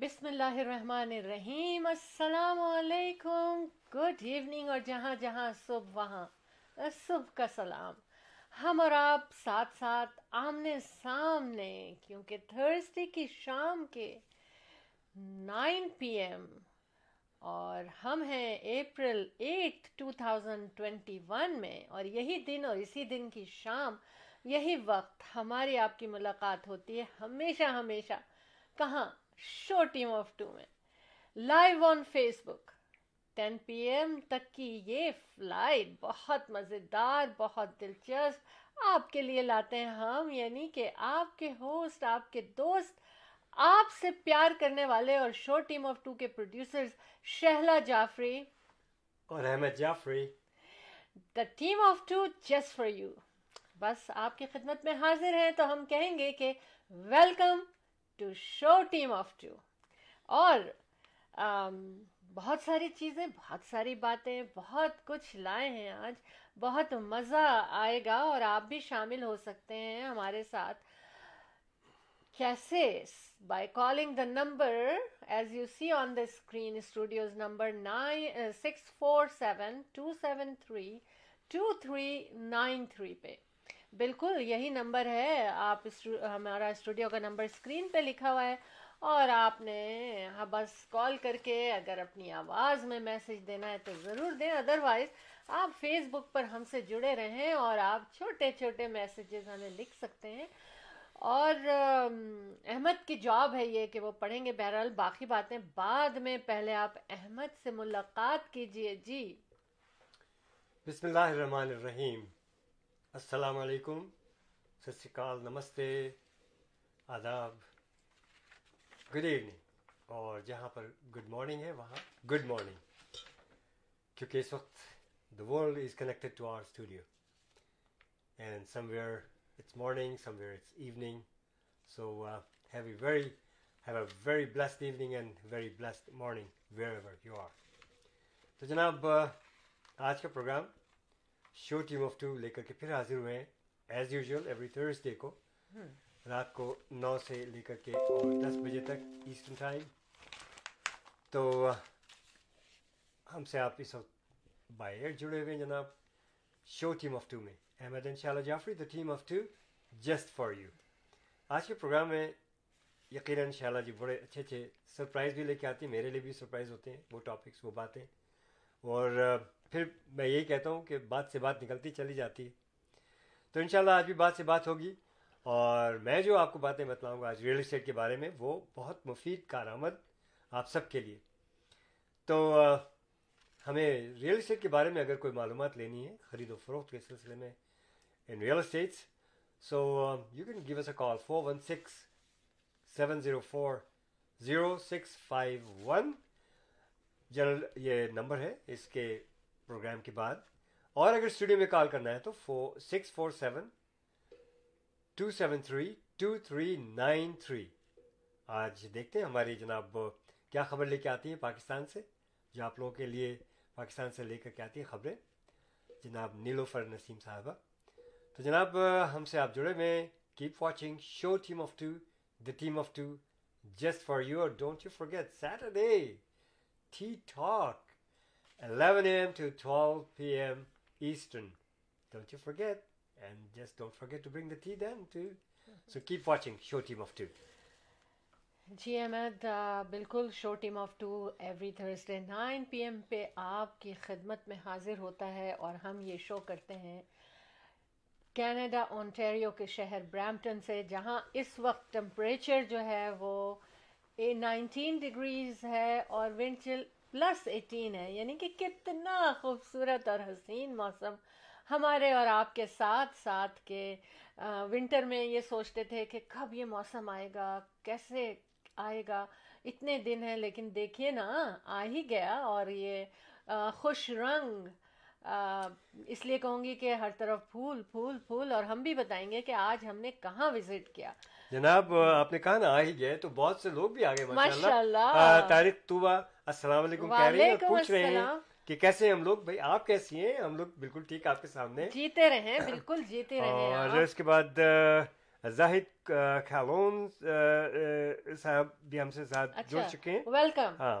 بسم اللہ الرحمن الرحیم۔ السلام علیکم۔ گڈ ایوننگ اور جہاں جہاں صبح وہاں۔ صبح کا سلام۔ ہم اور آپ ساتھ ساتھ آمنے سامنے، کیونکہ تھرسڈے کی شام کے نائن پی ایم اور ہم ہیں April eight two thousand twenty one میں۔ اور یہی دن اور اسی دن کی شام، یہی وقت ہماری آپ کی ملاقات ہوتی ہے ہمیشہ ہمیشہ۔ کہاں؟ شو ٹیم آف ٹو میں۔ Live on Facebook ten PM M تک کی یہ فلائٹ بہت مزیدار بہت دلچسپ۔ آپ کے لیے لاتے ہیں ہم یعنی کہ آپ کے ہوسٹ آپ کے دوست آپ سے پیار کرنے والے اور شو ٹیم آف ٹو کے پروڈیوسرز شہلا جعفری۔ اور Ahmed Jafri. The team of two just for you بس آپ کی خدمت میں حاضر ہیں تو ہم کہیں گے کہ welcome to Show Team of Two اور بہت ساری چیزیں، بہت ساری باتیں، بہت کچھ لائے ہیں آج، بہت مزہ آئے گا اور آپ بھی شامل ہو سکتے ہیں ہمارے ساتھ. کیسے؟ By calling the number as you see on the screen studios number nine six four seven two seven three two three nine three پہ بالکل، یہی نمبر ہے۔ آپ ہمارا اسٹوڈیو کا نمبر اسکرین پہ لکھا ہوا ہے اور آپ نے ہاں، بس کال کر کے اگر اپنی آواز میں میسج دینا ہے تو ضرور دیں۔ ادروائز آپ فیس بک پر ہم سے جڑے رہیں اور آپ چھوٹے چھوٹے میسیجز ہمیں لکھ سکتے ہیں۔ اور احمد کی جاب ہے یہ کہ وہ پڑھیں گے۔ بہرحال باقی باتیں بعد میں، پہلے آپ احمد سے ملاقات کیجیے جی۔ بسم اللہ الرحمن الرحیم۔ السلام علیکم، ست شری اکال نمستے، آداب، گڈ ایوننگ۔ اور جہاں پر گڈ مارننگ ہے، وہاں گڈ مارننگ۔ کیونکہ اس وقت the world is connected to our studio and somewhere it's morning somewhere it's evening so have a very have a very blessed evening and very blessed morning wherever you are تو جناب، آج کا programme Show Team of Two لے کر کے پھر حاضر ہوئے ہیں ایز یوزول ایوری تھرسڈے کو. رات کو نو سے لے کر کے اور دس بجے تک ایسٹرن ٹائم تو ہم سے آپ اس وقت بائی ایئر جڑے ہوئے ہیں جناب. شو ٹیم آف ٹو میں. احمد ان شاء اللہ Jafri the Team of Two just for you آج کے پروگرام میں یقیناً شاء اللہ جی بڑے اچھے اچھے سرپرائز بھی لے کے آتے ہیں میرے لیے بھی سرپرائز ہوتے ہیں وہ ٹاپکس وہ باتیں. اور پھر میں یہی کہتا ہوں کہ بات سے بات نکلتی چلی جاتی ہے۔ تو انشاءاللہ آج بھی بات سے بات ہوگی اور میں جو آپ کو باتیں بتلاؤں گا آج ریئل اسٹیٹ کے بارے میں، وہ بہت مفید کارآمد آپ سب کے لیے۔ تو ہمیں ریئل اسٹیٹ کے بارے میں اگر کوئی معلومات لینی ہے، خرید و فروخت کے سلسلے میں in real estates so you can give us a call four one six seven zero four zero six five one general, یہ نمبر ہے، اس کے پروگرام کے بعد۔ اور اگر اسٹوڈیو میں کال کرنا ہے تو four, six, four, seven, two, seven, three, two, three, nine, three. آج دیکھتے ہیں ہماری جناب، کیا خبر لے کے آتی ہیں پاکستان سے؟ جو آپ لوگوں کے لیے پاکستان سے لے کر کے آتی ہیں خبریں۔ جناب نیلوفر نسیم صاحبہ۔ تو جناب، ہم سے آپ جڑے میں keep watching Show Team of Two the Team of Two just for you اور don't you forget Saturday tea talk 11 a.m. to 12 p.m. Eastern. Don't you forget. And just don't forget to bring the tea then too. So keep watching Show Team of Two. جی احمد بالکل Show Team of Two every Thursday nine P M پہ آپ کی خدمت میں حاضر ہوتا ہے اور ہم یہ شو کرتے ہیں کینیڈا، اونٹیریو کے شہر برامپٹن سے، جہاں اس وقت ٹمپریچر جو ہے وہ نائنٹین ڈگریز ہے اور ونڈ چل پلس ایٹین ہے یعنی کہ کتنا خوبصورت اور حسین موسم ہمارے اور آپ کے ساتھ ساتھ کے ونٹر میں یہ سوچتے تھے کہ کب یہ موسم آئے گا، کیسے آئے گا؟ اتنے دن ہیں، لیکن دیکھیے نا، آ ہی گیا اور یہ خوش رنگ اس لیے کہوں گی کہ ہر طرف پھول پھول پھول اور ہم بھی بتائیں گے کہ آج ہم نے کہاں وزٹ کیا۔ جناب آپ نے کہا نا آ ہی گئے تو بہت سے لوگ بھی آ گئے ماشاء اللہ تاریخ طوبہ السلام علیکم کہہ رہی ہیں پوچھ رہے ہیں کہ کیسے ہم لوگ؟ بھائی آپ کیسی ہیں؟ ہم لوگ بالکل ٹھیک آپ کے سامنے۔ جیتے رہے بالکل جیتے رہے اور اس کے بعد زاہد کھالون صاحب بھی ہم سے ساتھ جڑ اچھا چکے ہیں۔ ویلکم ہاں۔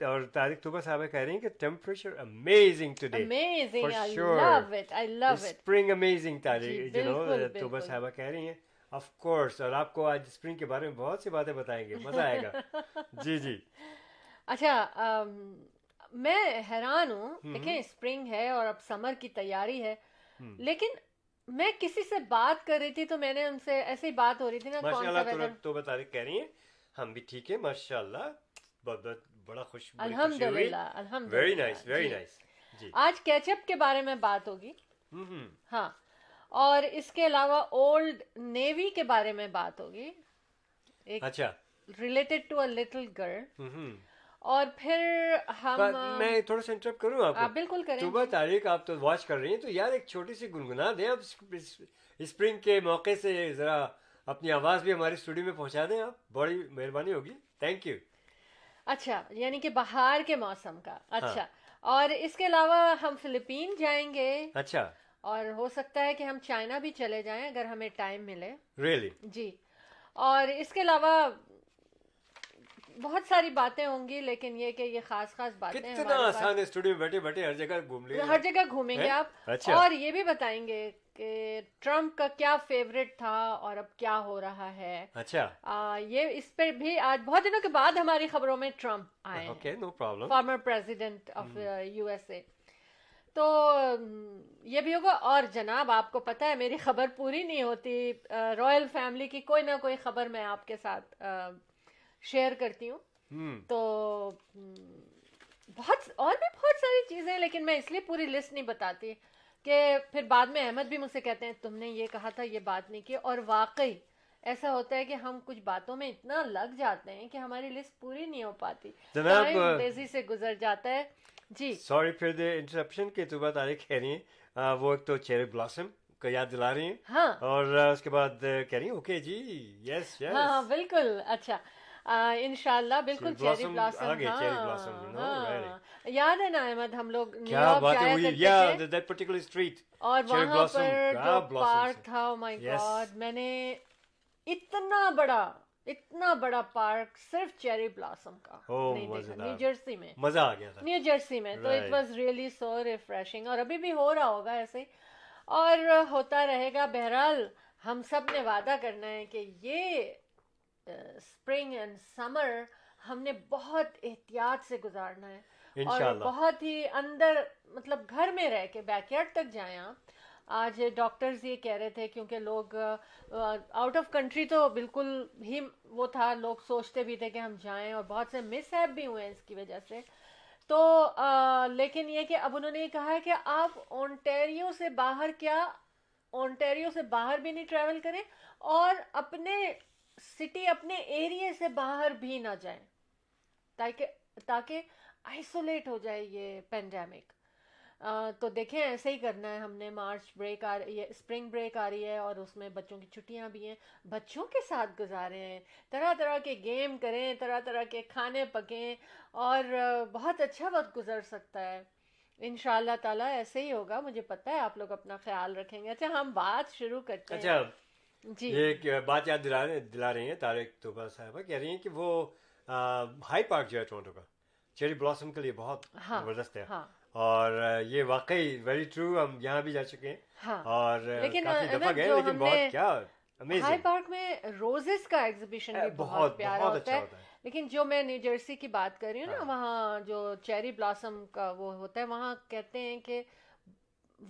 اور طارق طوبہ صاحب کہہ رہی ہیں کہ temperature amazing today amazing I. Love it I love it spring amazing Tariq you know بالکل۔ صاحبہ کہہ رہی ہیں. آف کورس اور آپ کو آج اسپرنگ کے بارے میں بہت سی باتیں بتائیں گے. مزہ آئے گا. جی جی. اچھا میں حیران ہوں. دیکھیں اسپرنگ ہے اور اب سمر کی تیاری ہے. لیکن میں کسی سے بات کر رہی تھی تو میں نے ان سے ایسی بات ہو رہی تھی نا ماشاء اللہ ویدر طوبہ طارق کہہ رہی ہیں. ہم بھی ٹھیک ہے ماشاء اللہ بہت بہت بڑا خوش الحمد للہ الحمد ویری نائس ویری نائس جی۔ آج کیچپ کے بارے میں بات ہوگی۔ ہاں۔ اور اس کے علاوہ اولڈ نیوی کے بارے میں بات ہوگی۔ اچھا۔ Related to a little girl اور پھر ہم میں تھوڑا سا انٹرپ کروں آپ بالکل کریں۔ صبح تاریخ آپ تو واچ کر رہی ہیں تو یار ایک چھوٹی سی گنگنا دیں۔ آپ اسپرنگ کے موقع سے ذرا اپنی آواز بھی ہماری اسٹوڈیو میں پہنچا دیں آپ۔ بڑی مہربانی ہوگی۔ تھینک یو اچھا یعنی کہ بہار کے موسم کا۔ ہاں۔ اچھا اور اس کے علاوہ ہم فلپین جائیں گے۔ اچھا۔ اور ہو سکتا ہے کہ ہم چائنا بھی چلے جائیں اگر ہمیں ٹائم ملے۔ ریئلی جی۔ اور اس کے علاوہ بہت ساری باتیں ہوں گی لیکن یہ کہ یہ خاص خاص باتیں کتنا ہمارے پاس آسان ہے اسٹوڈیو میں بیٹھے بیٹھے ہر جگہ گھوم لیں ہر جگہ گھومیں گے؟ آپ۔ اچھا۔ اور یہ بھی بتائیں گے کہ ٹرمپ کا کیا فیوریٹ تھا اور اب کیا ہو رہا ہے۔ اچھا۔ یہ اس پر بھی آج بہت دنوں کے بعد ہماری خبروں میں ٹرمپ آئے۔ Former president of U S A تو یہ بھی ہوگا۔ اور جناب آپ کو پتا ہے میری خبر پوری نہیں ہوتی۔ رائل فیملی کی کوئی نہ کوئی خبر میں آپ کے ساتھ شیئر کرتی ہوں۔ ہوں تو بہت اور بھی بہت ساری چیزیں لیکن میں اس لیے پوری لسٹ نہیں بتاتی۔ کہ پھر بعد میں احمد بھی مجھ سے کہتے ہیں تم نے یہ کہا تھا یہ بات نہیں کی۔ اور واقعی ایسا ہوتا ہے کہ ہم کچھ باتوں میں اتنا لگ جاتے ہیں کہ ہماری لسٹ پوری نہیں ہو پاتی۔ تیزی سے گزر جاتا ہے۔ جی۔ سوری فار دا انٹرپشن کے تو بات تاریخ کہہ رہی ہیں۔ وہ ایک تو چیری بلاسم کا یاد دلا رہی ہیں۔ ہاں۔ اور اس کے بعد کہہ رہی ہیں اوکے جی یس ہاں ہاں یس بالکل اچھا انشاءاللہ بالکل Cherry چیری بلاسم know, ہاں یاد ہے نا احمد ہم لوگ اور وہاں پر پارک. تھا مائی Yes. گاڈ میں نے اتنا بڑا اتنا بڑا پارک صرف چیری بلاسم کا Oh, نہیں دیکھا. نیو جرسی میں مزہ آ گیا تھا نیو جرسی میں تو it. Was really so refreshing اور ابھی بھی ہو رہا ہوگا ایسے اور ہوتا رہے گا بہرحال ہم سب نے وعدہ کرنا ہے کہ یہ اسپرنگ اینڈ سمر ہم نے بہت احتیاط سے گزارنا ہے۔ اور بہت ہی اندر مطلب گھر میں رہ کے بیک یارڈ تک جائیں آپ۔ آج ڈاکٹرز یہ کہہ رہے تھے کیونکہ لوگ آؤٹ آف کنٹری تو بالکل ہی وہ تھا۔ لوگ سوچتے بھی تھے کہ ہم جائیں اور بہت سے مس ہیپ بھی ہوئے ہیں اس کی وجہ سے۔ تو آ, لیکن یہ کہ اب انہوں نے کہا ہے کہ آپ اونٹیریو سے باہر کیا اونٹیریو سے باہر بھی نہیں ٹریول کریں اور اپنے سٹی اپنے ایریے سے باہر بھی نہ جائیں۔ تاکہ تاکہ آئسولیٹ ہو جائے یہ پینڈیمک تو دیکھیں، ایسے ہی کرنا ہے ہم نے۔ مارچ بریک آ رہی ہے اسپرنگ بریک آ رہی ہے اور اس میں بچوں کی چھٹیاں بھی ہیں۔ بچوں کے ساتھ گزارے ہیں۔ طرح طرح کے گیم کریں، طرح طرح کے کھانے پکیں اور بہت اچھا وقت گزر سکتا ہے۔ ان شاء اللہ تعالیٰ ایسے ہی ہوگا، مجھے پتہ ہے، آپ لوگ اپنا خیال رکھیں گے۔ اچھا ہم بات شروع کرتے ہیں۔ اچھا، یہ ایک بات یاد دلا رہے دلا رہی ہیں طارق طوبہ صاحبہ کہہ رہی ہیں کہ وہ ہائی پارک جو ہے ٹورنٹو کا چیری بلاسم کے لیے بہت ہاں زبردست ہے۔ ہاں۔ اور یہ واقعی ویری ٹرو ہم یہاں بھی جا چکے ہیں۔ ہاں۔ اور کافی دفعہ گئے لیکن بہت کیا ہائی پارک میں روزز کا ایگزیبیشن بھی بہت پیارا ہوتا اچھا ہے ہوتا ہے۔ لیکن جو میں نیو جرسی کی بات کر رہی ہوں نا ہاں۔ وہاں جو چیری بلاسم کا وہ ہوتا ہے وہاں کہتے ہیں کہ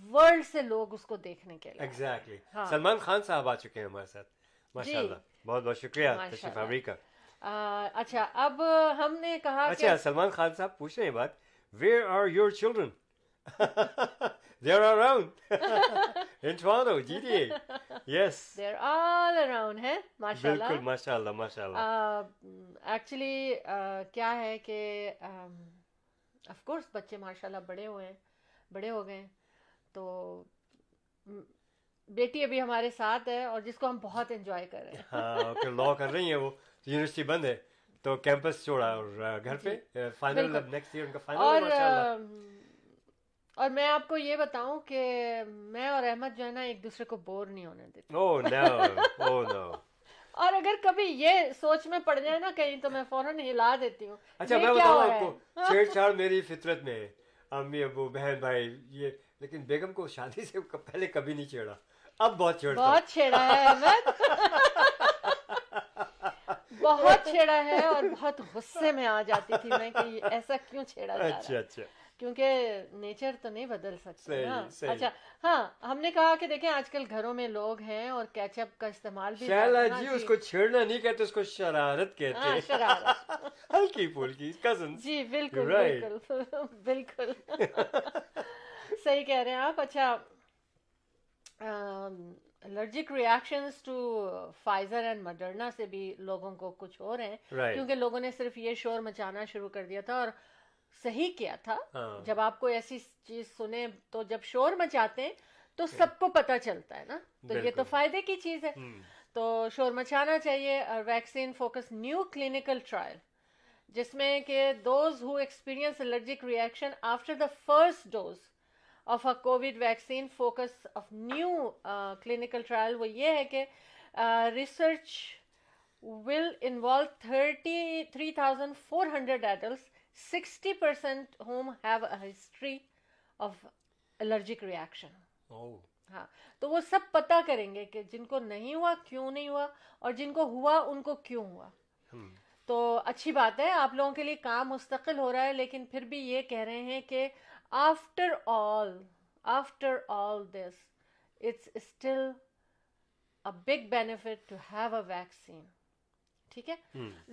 ورلڈ سے لوگ اس کو دیکھنے کے لیے۔ ایگزیکٹلی ہاں۔ سلمان خان صاحب آ چکے ہیں ہمارے ساتھ۔ ماشاء جی۔ اللہ بہت بہت شکریہ ماشاء تشریف اللہ۔ آوری کا۔ آ, اچھا اب ہم نے کہا کہ اچھا سلمان خان صاحب پوچھ رہے ہیں بات where are your children there are around in Toronto G D yes there all around ہے ماشاء بالکل اللہ ماشاء اللہ ماشاء اللہ ایکچولی کیا ہے کہ آف کورس بچے ماشاء اللہ بڑے ہوئے ہیں بڑے ہو گئے ہیں۔ تو بیٹی ابھی ہمارے ساتھ ہے اور جس کو ہم بہت انجوائے کر رہے ہیں۔ ہاں لا کر رہی ہیں وہ۔ یونیورسٹی بند ہے تو کیمپس چھوڑا اور گھر پہ فائنل نیکسٹ ایئر ان کا فائنل اور اور میں آپ کو یہ بتاؤں کہ میں اور احمد جو ہے نا ایک دوسرے کو بور نہیں ہونے دیتے۔ او نو او نو اور اگر کبھی یہ سوچ میں پڑ جائے نا کہیں تو میں فوراً ہلا دیتی ہوں۔ اچھا میں بتاؤں آپ کو چھیڑ چھاڑ میری فطرت میں ہے امی ابو بہن بھائی یہ لیکن بیگم کو شادی سے پہلے کبھی نہیں چھیڑا۔ اب بہت چھیڑا بہت چھیڑا ہے احمد بہت چھیڑا ہے اور بہت غصے میں آ جاتی تھی میں کہ ایسا کیوں چھیڑا جا اچھا اچھا۔ کیونکہ نیچر تو نہیں بدل سکتے اچھا ہاں ہم نے کہا کہ دیکھیں آج کل گھروں میں لوگ ہیں اور کیچ اپ کا استعمال بھی جی،, جی اس کو چھیڑنا نہیں کہتے اس کو شرارت کہتے ہاں، شرارت۔ ہلکی پھلکی کزن جی بالکل بالکل بالکل۔ صحیح کہہ رہے ہیں آپ۔ اچھا allergic reactions to Pfizer and Moderna سے بھی لوگوں کو کچھ ہو رہے ہیں۔ کیونکہ لوگوں نے صرف یہ شور مچانا شروع کر دیا تھا اور صحیح کیا تھا۔ ہاں۔ جب آپ کو ایسی چیز سنیں تو جب شور مچاتے ہیں تو سب کو پتہ چلتا ہے نا۔ تو یہ تو فائدے کی چیز ہے۔ تو شور مچانا چاہیے اور vaccine focus new clinical trial جس میں کہ those who experience allergic reaction after the first dose of a COVID vaccine focus of new clinical trial وہ یہ ہے کہ research will involve thirty three thousand four hundred adults sixty percent whom have a history of allergic reaction ہاں. تو وہ سب پتا کریں گے کہ جن کو نہیں ہوا کیوں نہیں ہوا اور جن کو ہوا ان کو کیوں ہوا. تو اچھی بات ہے آپ لوگوں کے لیے کام مستقل ہو رہا ہے لیکن پھر بھی یہ کہہ رہے ہیں کہ after all after all this it's still a big benefit to have a vaccine ٹھیک ہے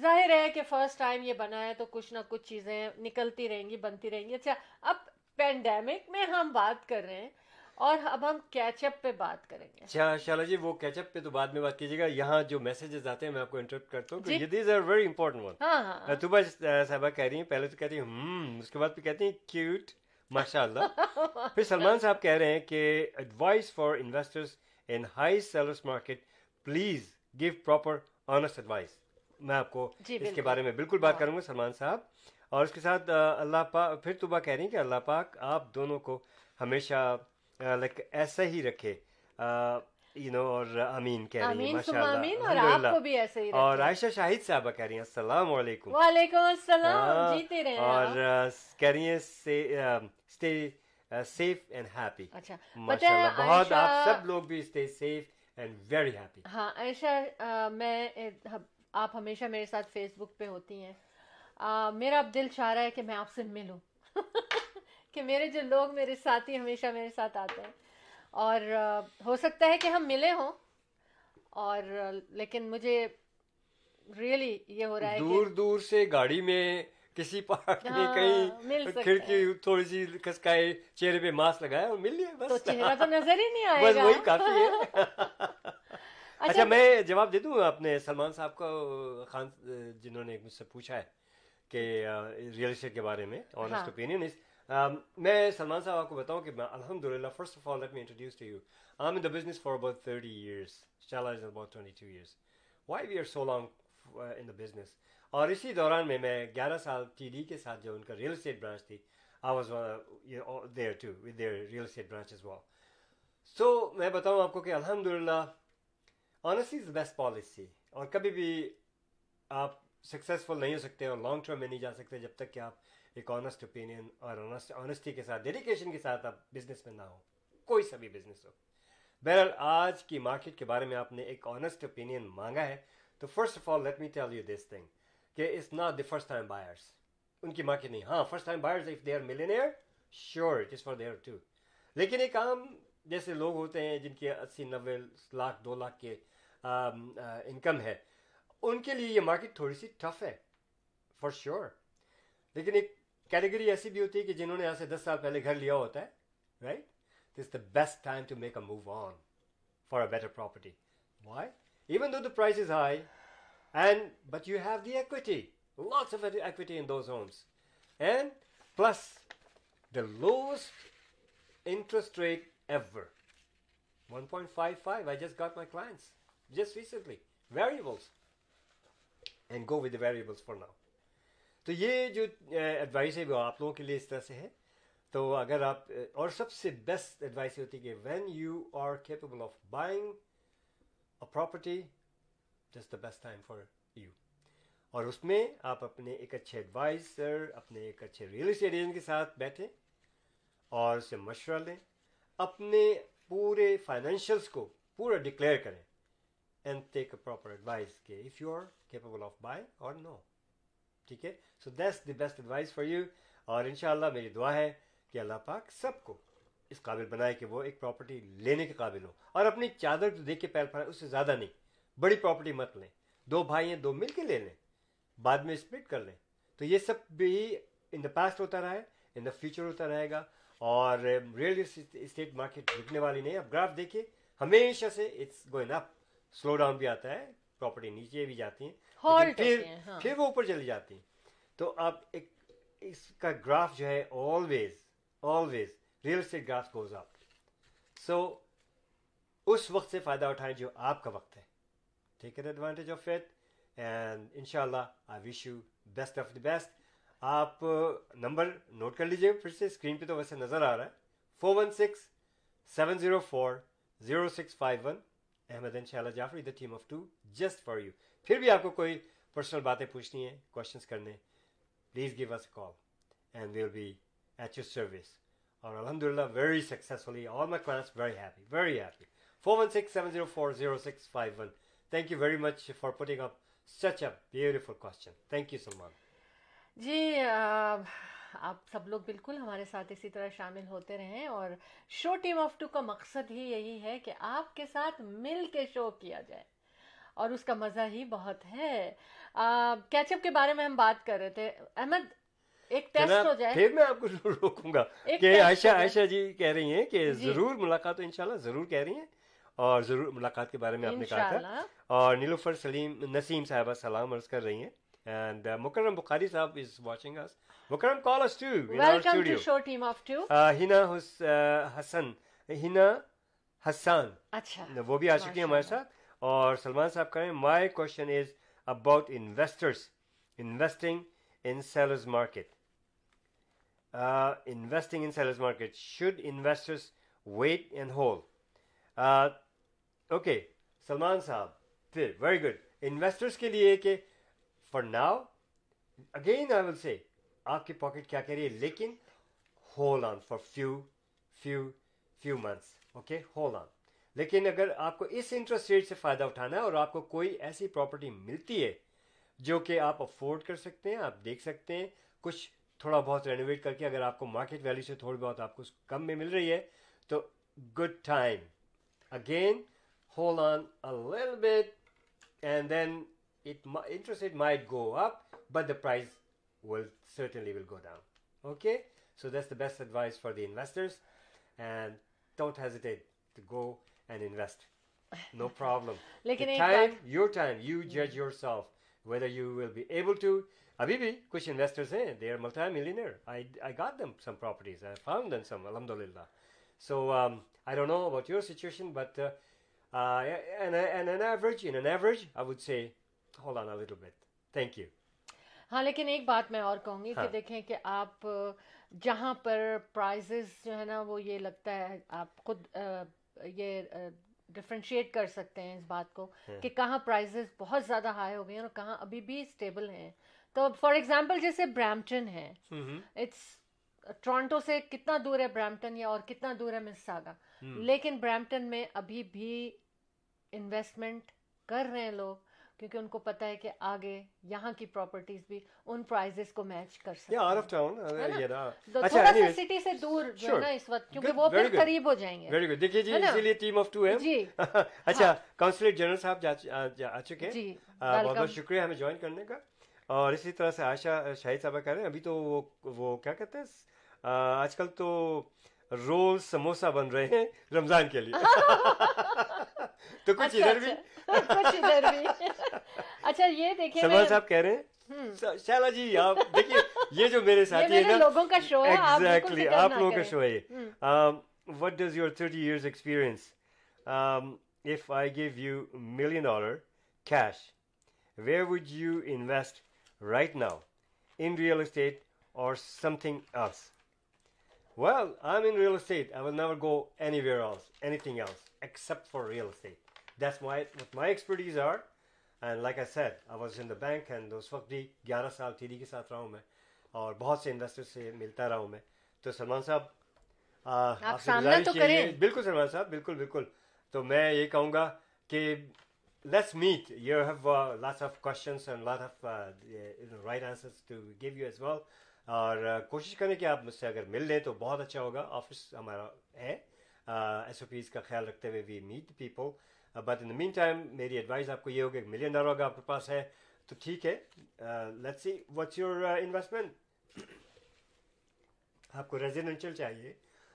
ظاہر ہے کہ فرسٹ ٹائم یہ بنا ہے تو کچھ نہ کچھ چیزیں نکلتی رہیں گی بنتی رہیں گی اچھا اب پینڈیمک میں ہم بات کر رہے ہیں اور اب ہم کیچ اپ پہ بات کریں گے اچھا شالا جی وہ کیچ اپ پہ تو بعد میں بات کیجیے گا یہاں جو میسجز آتے ہیں میں آپ کو انٹرپٹ کرتا ہوں کہ these are very important one ہاں ہاں صاحبہ کہہ رہی ہیں پہلے تو کہتی ہیں ہم اس کے بعد پہ کہتی ہیں کیوٹ ماشاء اللہ پھر سلمان صاحب کہہ رہے ہیں کہ advice for investors in high sellers market please give proper honest advice میں آپ کو جی، اس کے بارے میں بالکل بات ہاں۔ کروں گا سلمان صاحب۔ اور اس کے ساتھ اللہ پاک پھر توبہ کہہ رہی ہیں کہ اللہ پاک آپ دونوں کو ہمیشہ لائک ایسا ہی رکھے۔ یو اور امین کہہ رہی ہیں اور آپ کو بھی ایسے ہی اور عائشہ شاہد صاحبہ کہہ رہی ہیں السلام علیکم۔ وعلیکم السلام ہاں، جیتے رہے اور کہہ رہی ہیں سیف اینڈ ہیپی اچھا بہت آپ سب لوگ بھی سیف اینڈ ویری ہیپی ہاں عائشہ میں آپ ہمیشہ میرے ساتھ فیس بک پہ ہوتی ہیں۔ میرا اب دل چاہ رہا ہے کہ میں آپ سے ملوں۔ کہ میرے جو لوگ میرے ساتھی ہمیشہ میرے ساتھ آتے ہیں۔ اور ہو سکتا ہے کہ ہم ملے ہوں اور لیکن مجھے ریئلی یہ ہو رہا ہے دور دور سے گاڑی میں کسی پارک میں ہاں، کہیں کھڑکی تھوڑی سی کھسکائے چہرے پہ ماسک لگایا اور مل لیا بس۔ چہرہ تو نظر ہی نہیں آئے بس وہی کافی ہے۔ اچھا،, اچھا میں جواب دے دوں اپنے سلمان صاحب کو خان جنہوں نے مجھ سے پوچھا ہے کہ ریئل اسٹیٹ کے بارے میں آنےسٹ ہاں۔ اوپینین Um, میں سلمان صاحب آپ کو بتاؤں کہ الحمد للہ first of all let me introduce to you I in the business for about thirty years شالا about twenty two years why we are so long in the business اور اسی دوران میں میں گیارہ سال ٹی ڈی کے ساتھ جو ان کا ریئل اسٹیٹ برانچ تھی I was there too with their real estate branch as well so میں بتاؤں آپ کو کہ الحمد للہ آنیسٹی از بیسٹ پالیسی اور کبھی بھی آپ سکسیزفل نہیں ہو سکتے اور لانگ ٹرم میں نہیں جا سکتے جب تک کہ آپ ایک آنیسٹ اوپینین اور آنیسٹی کے ساتھ ڈیڈیکیشن کے ساتھ آپ بزنس میں نہ ہو کوئی سا بھی بزنس ہو۔ بہرحال، آج کی مارکیٹ کے بارے میں آپ نے ایک آنیسٹ اوپینین مانگا ہے۔ تو first of all let me tell you this thing کہ it's not the first time buyers ان کی مارکیٹ نہیں۔ ہاں first time buyers if they are millionaire sure it is for there too لیکن ایک عام جیسے لوگ ہوتے ہیں جن کے اسی نوے لاکھ، دو لاکھ کے انکم ہے، ان کے لیے یہ مارکیٹ تھوڑی سی ٹف ہے فار شیور لیکن ایک کیٹیگری ایسی بھی ہوتی ہے کہ جنہوں نے یہاں سے دس سال پہلے گھر لیا ہوتا ہے right this the best time to make a move on for a better property why even though the price is high and but you have the equity lots of equity in those homes and plus the lowest interest rate ever one point five five I just got my clients just recently variables and go with variables for now تو یہ جو advice ہے وہ آپ لوگوں کے لیے اس طرح سے ہے۔ تو اگر آپ اور سب سے بیسٹ ایڈوائس ہوتی ہے کہ when you are capable of buying a property جس the best time for you اور اس میں آپ اپنے ایک اچھے ایڈوائزر اپنے ایک اچھے ریئل اسٹیٹ ایجنٹ کے ساتھ بیٹھیں اور اس سے مشورہ لیں۔ اپنے پورے فائنینشیلس کو پورا ڈکلیئر کریں and take a proper advice کہ if you are capable of buy or no ٹھیک ہے؟ So that's the best advice for you اور انشاءاللہ میری دعا ہے کہ اللہ پاک سب کو اس قابل بنائے کہ وہ ایک پراپرٹی لینے کے قابل ہو۔ اور اپنی چادر جو دیکھ کے پیر پھڑا اس سے زیادہ نہیں۔ بڑی پراپرٹی مت لیں۔ دو بھائی ہیں، دو مل کے لے لیں۔ بعد میں اسپلٹ کر لیں۔ تو یہ سب بھی ان دا پاسٹ ہوتا رہا ہے ان دا فیوچر ہوتا رہے گا۔ اور ریئل اسٹیٹ مارکیٹ جھکنے والی نہیں۔ اب گراف دیکھیے، ہمیشہ سے it's going up slow down بھی آتا ہے پراپرٹی نیچے بھی جاتی ہیں۔ ہالٹ پھر ہاں۔ پھر وہ اوپر چلی جاتی ہیں۔ تو اب ایک اس کا گراف جو ہے always always real estate graph goes up so اس وقت سے فائدہ اٹھائیں جو آپ کا وقت ہے۔ Take an advantage of it and ان شاء اللہ I wish you best of the best آپ نمبر نوٹ کر لیجیے پھر سے اسکرین پہ تو ویسے نظر آ رہا ہے۔ Four one six seven zero four zero six five one Ahmad ان شاء اللہ Jafri the Team of Two just for you پھر بھی آپ کو کوئی پرسنل باتیں پوچھنی ہیں کوشچنس کرنے please give us call and we'll be at your service اور الحمد للہ very successfully all my clients very happy very happy four one six seven zero four zero six five one thank you very much for putting up such a beautiful question thank you Salman ji آپ سب لوگ بالکل ہمارے ساتھ اسی طرح شامل ہوتے رہیں اور شو ٹیم آف ٹو کا مقصد ہی یہی ہے کہ آپ کے ساتھ مل کے شو کیا جائے۔ اور اس کا مزہ ہی بہت ہے کیچ اپ کے بارے میں ہم بات کر رہے تھے احمد ایک ٹیسٹ ہو جائے پھر میں آپ کو روکوں گا کہ عائشہ عائشہ جی کہہ رہی ہیں کہ جی۔ ضرور ملاقات ہو انشاءاللہ ضرور کہہ رہی ہیں اور ضرور ملاقات کے بارے میں آپ نے کہا تھا اور نیلوفر سلیم نسیم صاحبہ سلام عرض کر رہی ہیں and uh, Mukarram Bukhari Saab is watching us. Mukarram, call us too. In Welcome our studio. to show team of two. Uh, Hina Hus, uh, Hassan. Hina Hassan. اچھا وہ بھی آ چکی ہیں ہمارے ساتھ اور سلمان صاحب کہیں my question is about investors investing in sellers market investing in sellers market should investors wait and hold okay Salman صاحب پھر ویری گڈ انویسٹرس کے لیے کہ for now again I will say آپ کی پاکٹ کیا کہہ رہی ہے لیکن hold on for few few few months okay hold on لیکن اگر آپ کو اس انٹرسٹ ریٹ سے فائدہ اٹھانا ہے اور آپ کو کوئی ایسی پراپرٹی ملتی ہے جو کہ آپ افورڈ کر سکتے ہیں، آپ دیکھ سکتے ہیں، کچھ تھوڑا بہت رینوویٹ کر کے اگر آپ کو مارکیٹ ویلیو سے تھوڑی بہت آپ کو کم میں مل رہی ہے، تو good time again hold on Lal bit and then it interest rate might go up but the price will certainly will go down okay so that's the best advice for the investors and don't hesitate to go and invest. No problem. لیکن the time, your time, you judge yourself whether you will be able to. ابھی بھی کچھ investors ہیں they are multimillionaire I got them some properties I found them some الحمد للہ so I don't know about your situation but average in average I would say hold on little bit thank you ہاں لیکن ایک بات میں اور کہوں گی کہ دیکھیں کہ آپ جہاں پر پرائزز جو ہے نا وہ یہ لگتا ہے آپ خود یہ ڈفرینشیٹ کر سکتے ہیں اس بات کو ہاں۔ کہ کہاں پرائزز بہت زیادہ ہائی ہو گئے ہیں اور کہاں ابھی بھی اسٹیبل ہیں۔ تو فار ایگزامپل جیسے برامپٹن ہے۔ اٹس ٹورانٹو سے کتنا دور ہے برامپٹن یا اور کتنا دور ہے مساگا لیکن برامپٹن میں ابھی بھی انویسٹمنٹ کر رہے ہیں لوگ۔ کیونکہ ان کو پتہ ہے کہ آگے یہاں کی پراپرٹیز بھی ان پرائزز کو میچ کر سکتے ہیں uh, آرف ٹاؤن اچھا, تھوڑا سا سٹی سے دور جو اس وقت کیونکہ وہ پھر قریب ہو جائیں گے دیکھیں جی اسی لیے ٹیم آف ٹو ہے اچھا ہاں۔ کانسلیٹ جنرل صاحب جا چکے ہیں۔ جی، بہت بہت شکریہ ہمیں جوائن کرنے کا۔ اور اسی طرح سے آشا شاہد صاحبہ کہہ رہے ہیں ابھی تو وہ کیا کہتے ہیں؟ آج کل تو رول سموسہ بن رہے ہیں رمضان کے لیے۔ تو اچھا، اچھا، کچھ ادھر بھی؟ کچھ ادھر بھی۔ اچھا یہ دیکھیں سوال صاحب کہہ رہے ہیں؟ شالا جی آپ دیکھیے یہ جو میرے ساتھی ہیں لوگوں کا شو ہے ایگزیکٹلی آپ لوگوں کا شو ہے what does your thirty years experience if I give you million dollar cash where would you invest right now in real estate or something else well I am in real estate I will never go anywhere else anything else except for real estate. That's my what my expertise are. And like I said I was in the bank and اس وقت بھی گیارہ سال T D کے ساتھ رہا ہوں میں اور بہت سے انویسٹر سے ملتا رہا ہوں میں تو سلمان صاحب بالکل سلمان صاحب بالکل بالکل تو میں یہ کہوں گا کہ let's meet you have lots of questions and lot of right answers to give you as well اور کوشش کریں کہ آپ مجھ سے اگر مل لیں تو بہت اچھا ہوگا آفس ہمارا ہے ایس او پیز کا خیال رکھتے ہوئے we meet people but in the meantime میری ایڈوائز آپ کو یہ ہوگی ملین ڈالر اگر آپ کے پاس ہے، تو ٹھیک ہے۔ Let see what's your investment آپ کو ریزیڈینشیل چاہیے،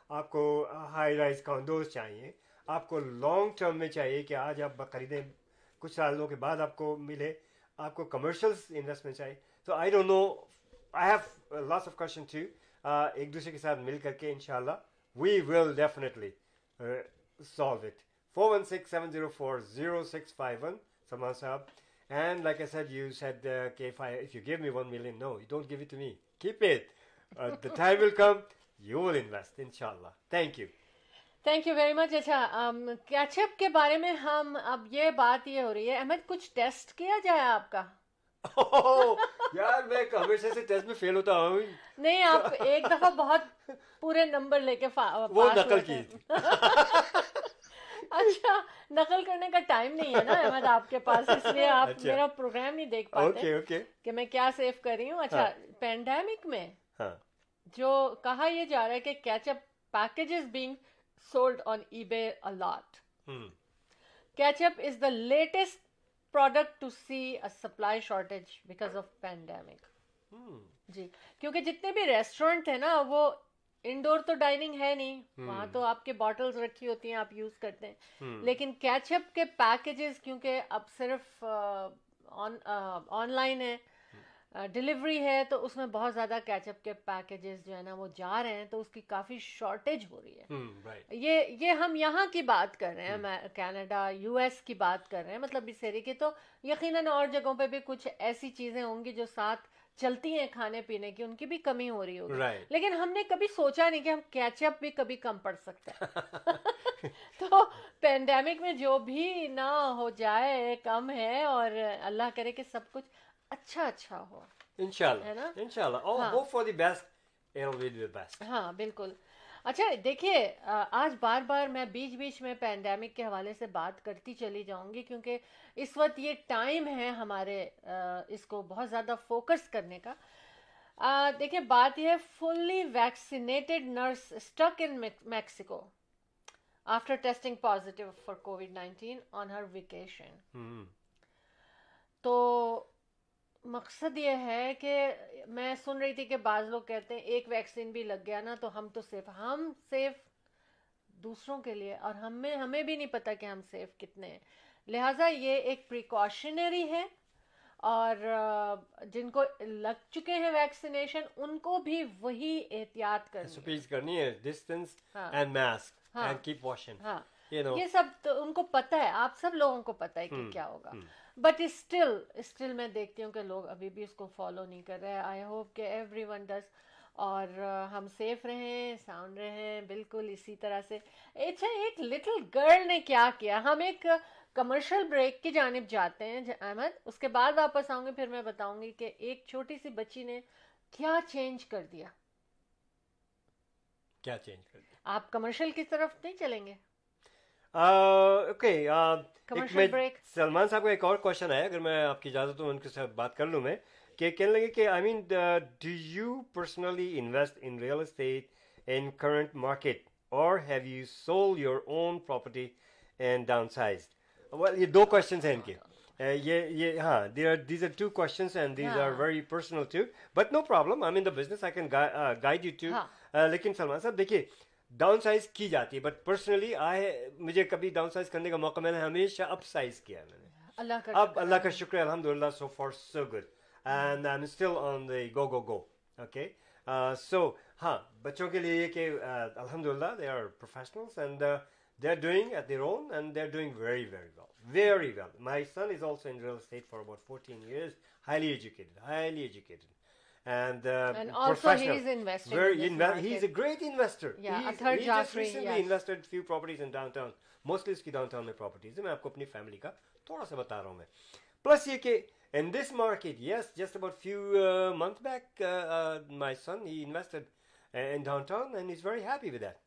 آپ کو ہائی رائز کانڈوز چاہیے، آپ کو لانگ ٹرم میں چاہیے کہ آج آپ خریدیں، کچھ سالوں کے بعد آپ کو ملے، آپ کو کمرشلس انویسٹمنٹ چاہیے۔ تو I don't know I have lots of question to ایک دوسرے کے ساتھ مل کر کے ان شاء اللہ we will definitely uh, solve it. 416-704-0651, Saman Sahab. And like I said, you said, uh, K5, if you give me 1 million, no, you don't give it to me. Keep it. Uh, the time will come, you will invest, inshallah. Thank you. Thank you very much اچھا catch اپ کے بارے میں ہم اب یہ بات یہ ہو رہی ہے احمد کچھ ٹیسٹ کیا جائے آپ کا یار میں ہمیشہ سے ٹیسٹ میں فیل ہوتا ہوں نہیں آپ ایک دفعہ بہت پورے نمبر لے کے وہ نقل کی اچھا نقل کرنے کا ٹائم نہیں ہے نا احمد آپ کے پاس اس لیے آپ میرا پروگرام نہیں دیکھ پاتے کہ میں کیا سیو کر رہی ہوں اچھا پینڈیمک میں جو کہا یہ جا رہا ہے کہ catch up packages being sold on eBay a lot catch up is the latest product to see supply shortage because of pandemic جی کیونکہ جتنے بھی ریسٹورینٹ ہیں نا وہ انڈور تو ڈائننگ ہے نہیں. Hmm. وہاں تو آپ کے باٹلز رکھی ہوتی ہیں آپ یوز کرتے ہیں. Hmm. لیکن کیچ اپ کے پیکجز کیونکہ اب صرف آن لائن ہے ڈلیوری ہے تو اس میں بہت زیادہ کیچ اپ کے پیکیجز جو ہے نا وہ جا رہے ہیں تو اس کی کافی شارٹیج ہو رہی ہے۔ یہ یہ ہم یہاں کی بات کر رہے ہیں کینیڈا یو ایس کی بات کر رہے ہیں مطلب اس ایرے کی۔ تو یقیناً اور جگہوں پہ بھی کچھ ایسی چیزیں ہوں گی جو ساتھ چلتی ہیں کھانے پینے کی ان کی بھی کمی ہو رہی ہوگی۔ لیکن ہم نے کبھی سوچا نہیں کہ ہم کیچ اپ بھی کبھی کم پڑ سکتا تو پینڈیمک میں جو بھی نہ ہو جائے کم ہے اور اللہ کرے کہ سب کچھ اچھا اچھا ہو۔ انشاءاللہ انشاءاللہ۔ اور ہاں۔, ہاں۔ بالکل۔ اچھا دیکھیے آج بار بار میں بیچ بیچ میں پینڈیمک کے حوالے سے بات کرتی چلی جاؤں گی کیونکہ اس وقت یہ ٹائم ہے ہمارے اس کو بہت زیادہ فوکس کرنے کا۔ دیکھیں بات یہ ہے fully vaccinated nurse stuck in Mexico after testing positive for COVID nineteen on her vacation تو مقصد یہ ہے کہ میں سن رہی تھی کہ بعض لوگ کہتے ہیں ایک ویکسین بھی لگ گیا نا تو ہم تو سیف ہم سیف دوسروں کے لیے اور ہمیں ہمیں بھی نہیں پتا کہ ہم سیف کتنے ہیں۔ لہٰذا یہ ایک پریکاشنری ہے اور جن کو لگ چکے ہیں ویکسینیشن ان کو بھی وہی احتیاط کرنی کرنی ہے ڈسٹینس اینڈ ماسک یہ سب ان کو پتہ ہے آپ سب لوگوں کو پتہ ہے کہ کیا ہوگا۔ بٹ اسٹل اسٹل میں دیکھتی ہوں کہ لوگ ابھی بھی اس کو فالو نہیں کر رہے. آئی ہوپ کہ ایوری ون ڈز اور ہم سیف رہیں ساؤنڈ رہیں بالکل اسی طرح سے. اچھا ایک لٹل گرل نے کیا کیا. ہم ایک کمرشل بریک کی جانب جاتے ہیں احمد. اس کے بعد واپس آؤں گے پھر میں بتاؤں گی کہ ایک چھوٹی سی بچی نے کیا چینج کر دیا. کیا چینج کر دیا؟ آپ کمرشل کی طرف نہیں چلیں گے؟ اوکے سلمان صاحب کا ایک اور کوشچن ہے اگر میں آپ کی اجازت ہوں ان کے ساتھ بات کر لوں میں کہ کہنے لگے کہ I mean do you personally invest in real estate in current market اور have you sold your own property and downsize یہ دو کوشچنس ہیں ان کے۔ یہ یہ ہاں there are these are two questions and these are very personal too but no problem I mean the business I can you too لیکن سلمان صاحب دیکھیے ڈاؤن سائز کی جاتی ہے بٹ پرسنلی آئے مجھے کبھی ڈاؤن سائز کرنے کا موقع میں نے ہمیشہ اپ سائز کیا ہے میں نے۔ اللہ کا اب اللہ کا شکر الحمد للہ so far so good and I am still on the go go go okay so ہاں بچوں کے لیے یہ کہ الحمد للہ they are professionals and they are doing at their own and they are doing very very well very well my son is also in real estate for about fourteen years highly educated highly educated میں آپ کو اپنی سا بتا رہا ہوں میں plus یہ کہاؤن ٹاؤن ہیپی ویٹ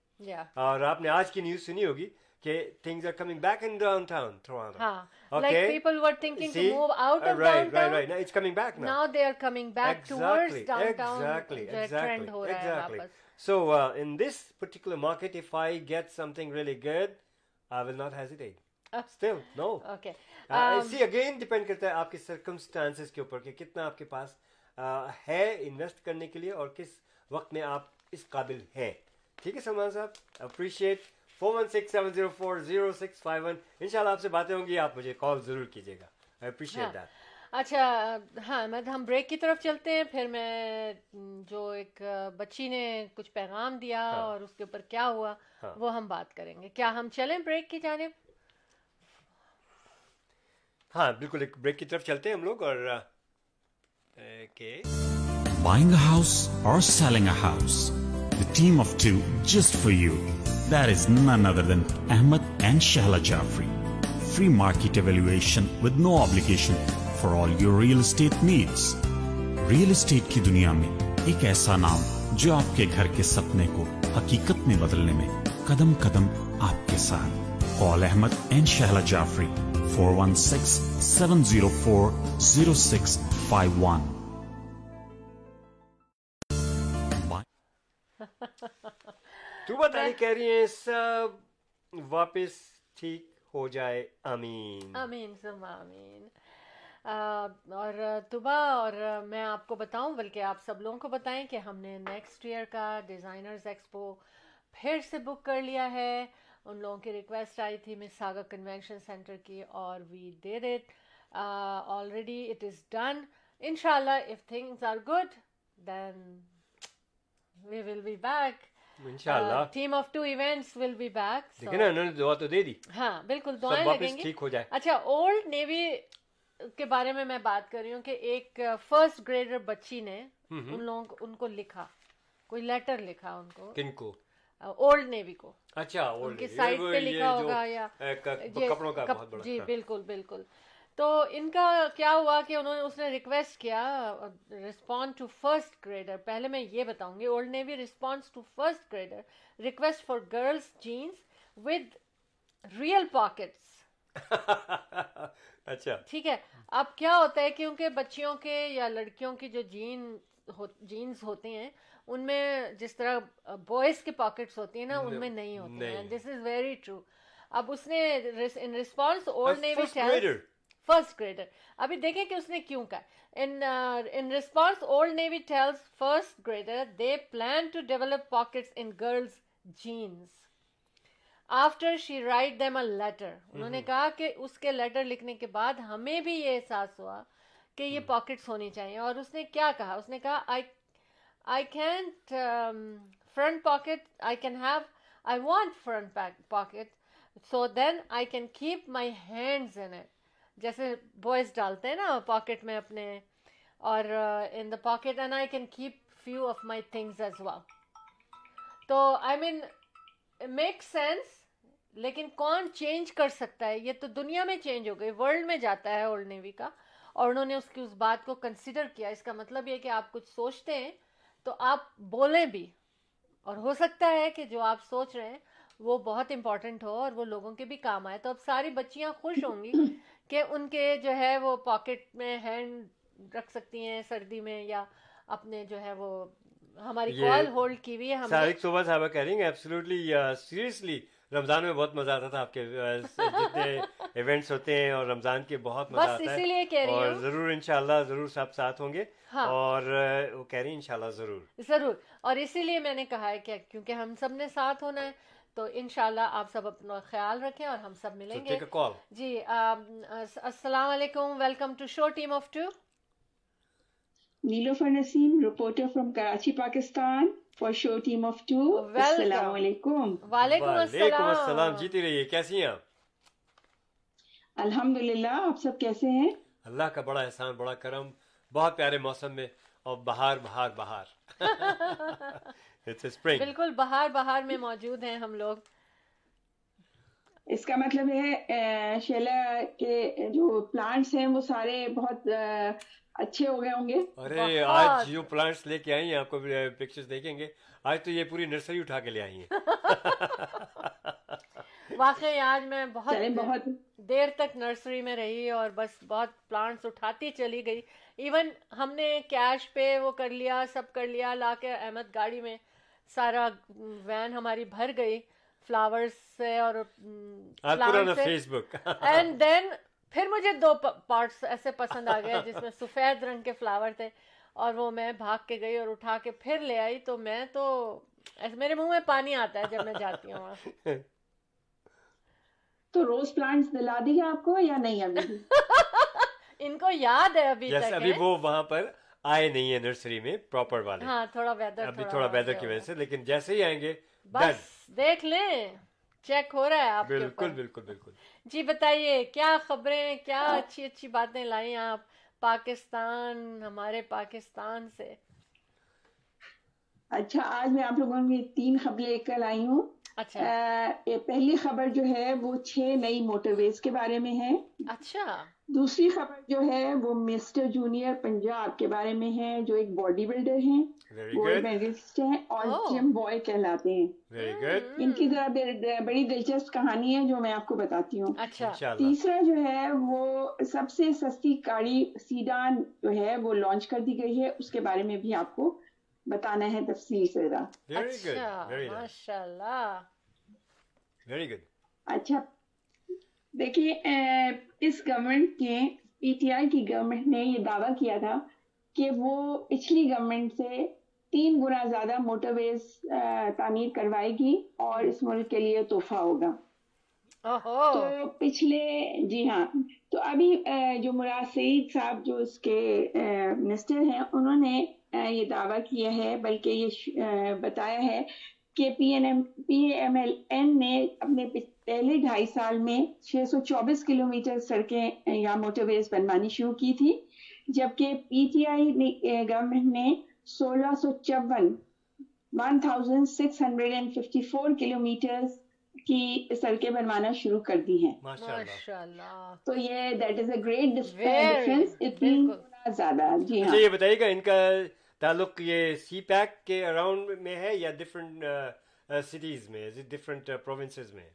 اور آپ نے آج کی نیوز سنی ہوگی کہ thing are coming so in this ہے آپ کے سرکمسٹانس کے اوپر کہ کتنا آپ کے پاس ہے انویسٹ کرنے کے لیے اور کس وقت میں آپ اس قابل ہے ٹھیک ہے Salman sahab appreciate four one six seven zero four zero six five one ان شاء اللہ آپ سے باتیں ہوں گی آپ مجھے کال ضرور کیجیے گا۔ اپریشیٹ ہاں۔ دیٹ اچھا ہاں میں ہم بریک کی طرف چلتے ہیں پھر میں جو ایک بچی نے کچھ پیغام دیا ہاں۔ اور اس کے اوپر کیا ہوا ہاں۔ وہ ہم بات کریں گے۔ کیا ہم چلیں بریک کی جانب؟ ہاں بالکل ایک بریک کی طرف چلتے ہیں ہم لوگ اور بائنگ ہاؤس اور selling house team of two just for you. That is none other than Ahmed and Shahla Jafri. Free market evaluation with no obligation for all your real estate needs. Real estate کی دنیا میں ایک ایسا نام جو آپ کے گھر کے سپنے کو حقیقت میں بدلنے میں قدم قدم آپ کے ساتھ قول Ahmed and Shehla Jafri four one six seven zero four zero six five one تو بتا رہی کہہ رہی ہیں سب واپس ٹھیک ہو جائے۔ امین امین سم امین اور تبا اور میں آپ کو بتاؤں بلکہ آپ سب لوگوں کو بتائیں کہ ہم نے نیکسٹ ایئر کا ڈیزائنرز ایکسپو پھر سے بک کر لیا ہے۔ ان لوگوں کی ریکویسٹ آئی تھی مس ساگر کنونشن سینٹر کی اور we did it already it is done ان شاء اللہ if things are good then we will be back of two events will be back نا انہوں نے دعا تو دے دی۔ ہاں بالکل دعائیں لگیں ٹھیک ہو جائے اچھا اولڈ نیوی کے بارے میں میں بات کر رہی ہوں کہ ایک فرسٹ گریڈر بچی نے ان لوگوں ان کو لکھا۔ کوئی لیٹر لکھا ان کو۔ کن کو؟ uh, اولڈ نیوی کو۔ اچھا ان کی سائٹ پہ لکھا ہوگا یا کپڑوں کا جی بالکل بالکل۔ تو ان کا کیا ہوا کہ انہوں نے اس نے ریکویسٹ کیا رسپونڈ ٹو فرسٹ گریڈر پہلے میں یہ بتاؤں گی Old Navy response to first grader request for girls jeans with real pockets اچھا۔ ٹھیک ہے۔ اب کیا ہوتا ہے کیونکہ بچیوں کے یا لڑکیوں کی جو جین جینس ہوتے ہیں ان میں جس طرح بوائز کے پاکٹس ہوتی ہیں نا ان میں نہیں ہوتے ہیں۔ دس از ویری ٹرو اب اس نے in response Old Navy first grader ابھی دیکھیں کہ اس نے کیوں کہا in response Old Navy tells first grader they plan to develop pockets in girls jeans after she wrote them a letter انہوں نے کہا کہ اس کے لیٹر لکھنے کے بعد ہمیں بھی یہ احساس ہوا کہ یہ پاکٹس ہونی چاہیے اور اس نے کیا کہا اس نے کہا I can't front pocket I can have I want front pocket so then I can keep my hands in it جیسے بوائز ڈالتے ہیں نا پاکٹ میں اپنے، اور in the pocket and I can keep few of my things as وا تو آئی مین make sense لیکن کون چینج کر سکتا ہے؟ یہ تو دنیا میں چینج ہو گئی ورلڈ میں جاتا ہے اولڈ نیوی کا، اور انہوں نے اس کی اس بات کو کنسیڈر کیا۔ اس کا مطلب یہ کہ آپ کچھ سوچتے ہیں تو آپ بولیں بھی۔ اور ہو سکتا ہے کہ جو آپ سوچ رہے ہیں وہ بہت امپورٹنٹ ہو اور وہ لوگوں کے بھی کام آئے۔ تو اب ساری بچیاں خوش ہوں گی۔ کہ ان کے جو ہے وہ پاکٹ میں ہینڈ رکھ سکتی ہیں سردی میں یا اپنے جو ہے وہ ہماری کال ہولڈ کی ہوئی ہے سارق صوبہ صاحبہ کہہ رہی ہیں ایبسلیوٹلی سیریسلی uh, رمضان میں بہت مزہ آتا تھا آپ کے uh, جتنے ایونٹس ہوتے ہیں اور رمضان کے بہت مزہ آتا ہے اور ضرور انشاءاللہ ضرور سب ساتھ ہوں گے ہاں۔ اور uh, وہ کہہ رہی ہیں انشاءاللہ ضرور۔ ضرور۔ اور اسی لیے میں نے کہا ہے کہ کیونکہ ہم سب نے ساتھ ہونا ہے تو انشاءاللہ آپ سب اپنا خیال رکھیں اور ہم سب ملیں گے۔ جی السلام علیکم۔ Welcome to show team of two Nilofar Naseem reporter from Karachi Pakistan for show team of two السلام علیکم۔ وعلیکم السلام۔ جیتی رہیے کیسی ہیں؟ آپ الحمد للہ آپ سب کیسے ہیں؟ اللہ کا بڑا احسان بڑا کرم بہت پیارے موسم میں اور بہار بہار بہار۔ بالکل بہار بہار میں موجود ہیں ہم لوگ۔ اس کا مطلب ہے شیلا کے جو پلانٹس ہیں وہ سارے بہت اچھے ہو گئے ہوں گے۔ ارے آج جو پلانٹس لے کے آئی ہیں آپ کو پکچرز دیکھیں گے۔ آج تو یہ پوری نرسری اٹھا کے لے آئی ہیں۔ واقعی آج میں بہت بہت۔ دیر تک نرسری میں رہی اور بس بہت پلانٹس اٹھاتی چلی گئی۔ ایون ہم نے کیش پہ وہ کر لیا سب کر لیا لا کے احمد گاڑی میں۔ سارا وین ہماری بھر گئی فلاورز سے اور فیس بک اینڈ دین پھر مجھے دو پارٹس ایسے پسند آ گئے جس میں سفید رنگ کے فلاور تھے اور وہ میں بھاگ کے گئی اور اٹھا کے پھر لے آئی تو میں تو میرے منہ میں پانی آتا ہے جب میں جاتی ہوں وہاں تو روز پلانٹس دلا دیا آپ کو یا نہیں ابھی بھی؟ ان کو یاد ہے ابھی ابھی۔ وہ وہاں پر آئے نہیں ہیں نرسری میں پراپر والے۔ ہاں تھوڑا ویدر ابھی تھوڑا ویدر کی وجہ سے لیکن جیسے ہی آئیں گے بس دیکھ لیں چیک ہو رہا ہے آپ بالکل بالکل بالکل۔ جی بتائیے کیا خبریں کیا اچھی اچھی باتیں لائی آپ پاکستان ہمارے پاکستان سے؟ اچھا آج میں آپ لوگوں کی تین خبریں لے کر آئی ہوں۔ اچھا۔ یہ پہلی خبر جو ہے وہ چھ نئی موٹر ویز کے بارے میں ہے۔ اچھا۔ دوسری خبر جو ہے وہ مسٹر جونیئر پنجاب کے بارے میں ہے جو ایک باڈی بلڈر ہیں۔ گولڈ میڈلسٹ ہیں اور Oh. جم بوائے کہلاتے ہیں۔ ویری گڈ ان کی ذرا بڑی دلچسپ کہانی ہے جو میں آپ کو بتاتی ہوں۔ اچھا۔ تیسرا جو ہے وہ سب سے سستی گاڑی سیڈان جو ہے وہ لانچ کر دی گئی ہے۔ اس کے بارے میں بھی آپ کو بتانا ہے تفصیل سے اچھا ماشاء اللہ ویری گڈ اچھا۔ دیکھیے اس گورنمنٹ کے پی ٹی آئی کی گورنمنٹ نے یہ دعویٰ کیا تھا کہ وہ پچھلی گورنمنٹ سے تین گنا زیادہ موٹر ویز تعمیر کروائے گی اور اس ملک کے لیے تحفہ ہوگا۔ تو پچھلے جی ہاں۔ تو ابھی جو مراد سعید صاحب، جو اس کے منسٹر ہیں، انہوں نے یہ دعویٰ کیا ہے، بلکہ یہ بتایا ہے کہ P N M, P M L N نے اپنے پہلے ڈھائی سال میں چھ سو چوبیس کلو میٹر سڑکیں یا موٹر ویز بنوانی شروع کی تھی، جبکہ پی ٹی آئی گورنمنٹ نے سولہ سو چون، one thousand six hundred and fifty four kilometre کی سڑکیں بنوانا شروع کر دی ہیں۔ تو یہ that is a great difference اتنی زیادہ۔ جی اچھا ہاں یہ بتائیے گا ان کا تعلق یہ سی پیک کے اراؤنڈ میں ہے یا ڈفرینٹ سٹیز میں؟ ڈفرینٹ پروونسز میں؟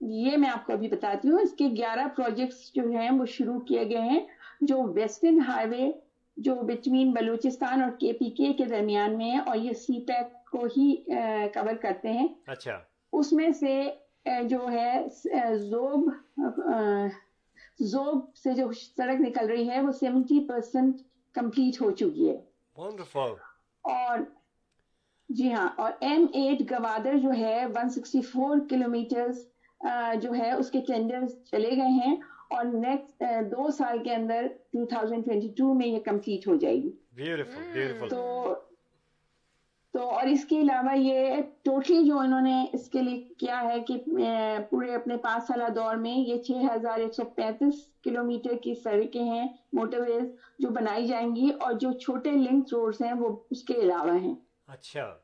یہ میں آپ کو ابھی بتاتی ہوں اس کے گیارہ پروجیکٹس جو ہیں وہ شروع کیے گئے ہیں۔ جو ویسٹرن ہائی وے جو بٹوین بلوچستان اور کے پی کے کے درمیان میں ہے اور یہ سی پیک کو ہی کور کرتے ہیں۔ اچھا۔ اس میں سے جو ہے زوب زوب سے جو سڑک نکل رہی ہے وہ سیونٹی پرسینٹ کمپلیٹ ہو چکی ہے۔ ونڈرفل اور جی ہاں اور ایم ایٹ گوادر جو ہے one sixty four kilometre جو ہے اس کے ٹینڈر چلے گئے ہیں۔ اور نیکسٹ دو سال کے اندر 2022 میں یہ کمپلیٹ ہو جائے گی۔ تو تو اور اس کے علاوہ یہ ٹوٹلی جو انہوں نے اس کے لیے کیا ہے کہ پورے اپنے پانچ سالہ دور میں یہ چھ ہزار ایک سو پینتیس کلو میٹر کی سڑکیں ہیں موٹر ویز جو بنائی جائیں گی اور جو چھوٹے لنک روڈز ہیں وہ اس کے علاوہ ہیں۔ اچھا۔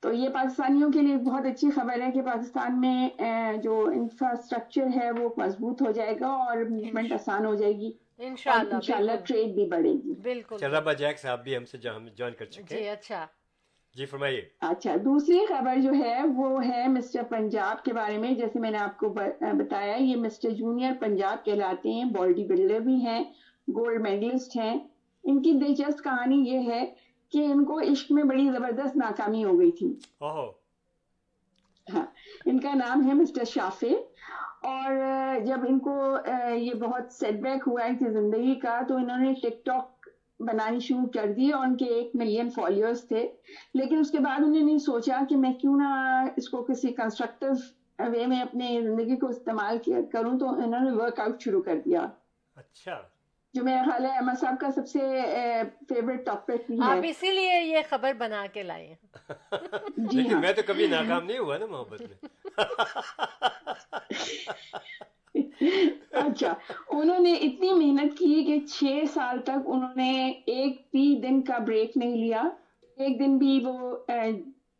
تو یہ پاکستانیوں کے لیے بہت اچھی خبر ہے کہ پاکستان میں جو انفراسٹرکچر ہے وہ مضبوط ہو جائے گا اور موومنٹ آسان ہو جائے گی۔ انشاءاللہ ٹریڈ بھی بڑھے گی۔ بالکل۔ اچھا ربا جیک صاحب بھی ہم سے جوائن کر چکے جی اچھا۔ جی فرمائیے۔ اچھا دوسری خبر جو ہے وہ ہے مسٹر پنجاب کے بارے میں۔ جیسے میں نے آپ کو بتایا یہ مسٹر جونیئر پنجاب کہلاتے ہیں باڈی بلڈر بھی ہیں گولڈ میڈلسٹ ہیں۔ ان کی دلچسپ کہانی یہ ہے کہ ان کو عشق میں بڑی زبردست ناکامی ہو گئی تھی۔ ہاں ان کا نام ہے مسٹر شافے اور جب ان کو یہ بہت سیٹ بیک ہوا ان کی زندگی کا تو انہوں نے ٹک ٹاک بنانی شروع کر دی اور ان کے ایک ملین فالوئرس تھے۔ لیکن اس کے بعد انہوں نے سوچا کہ میں کیوں نہ اس کو کسی کنسٹرکٹیو وے میں اپنے زندگی کو استعمال کیا- کروں تو انہوں نے ورک آؤٹ شروع کر دیا۔ اچھا۔ جو میرا خیال ہے احمد صاحب کا سب سے فیوریٹ ٹاپک بھی آپ ہے اسی لیے یہ خبر بنا کے لائے ہیں۔ جی لیکن ہاں۔ میں تو کبھی ناکام نہیں ہوا نا محبت میں۔ اچھا انہوں نے اتنی محنت کی کہ چھ سال تک انہوں نے ایک بھی دن کا بریک نہیں لیا۔ ایک دن بھی وہ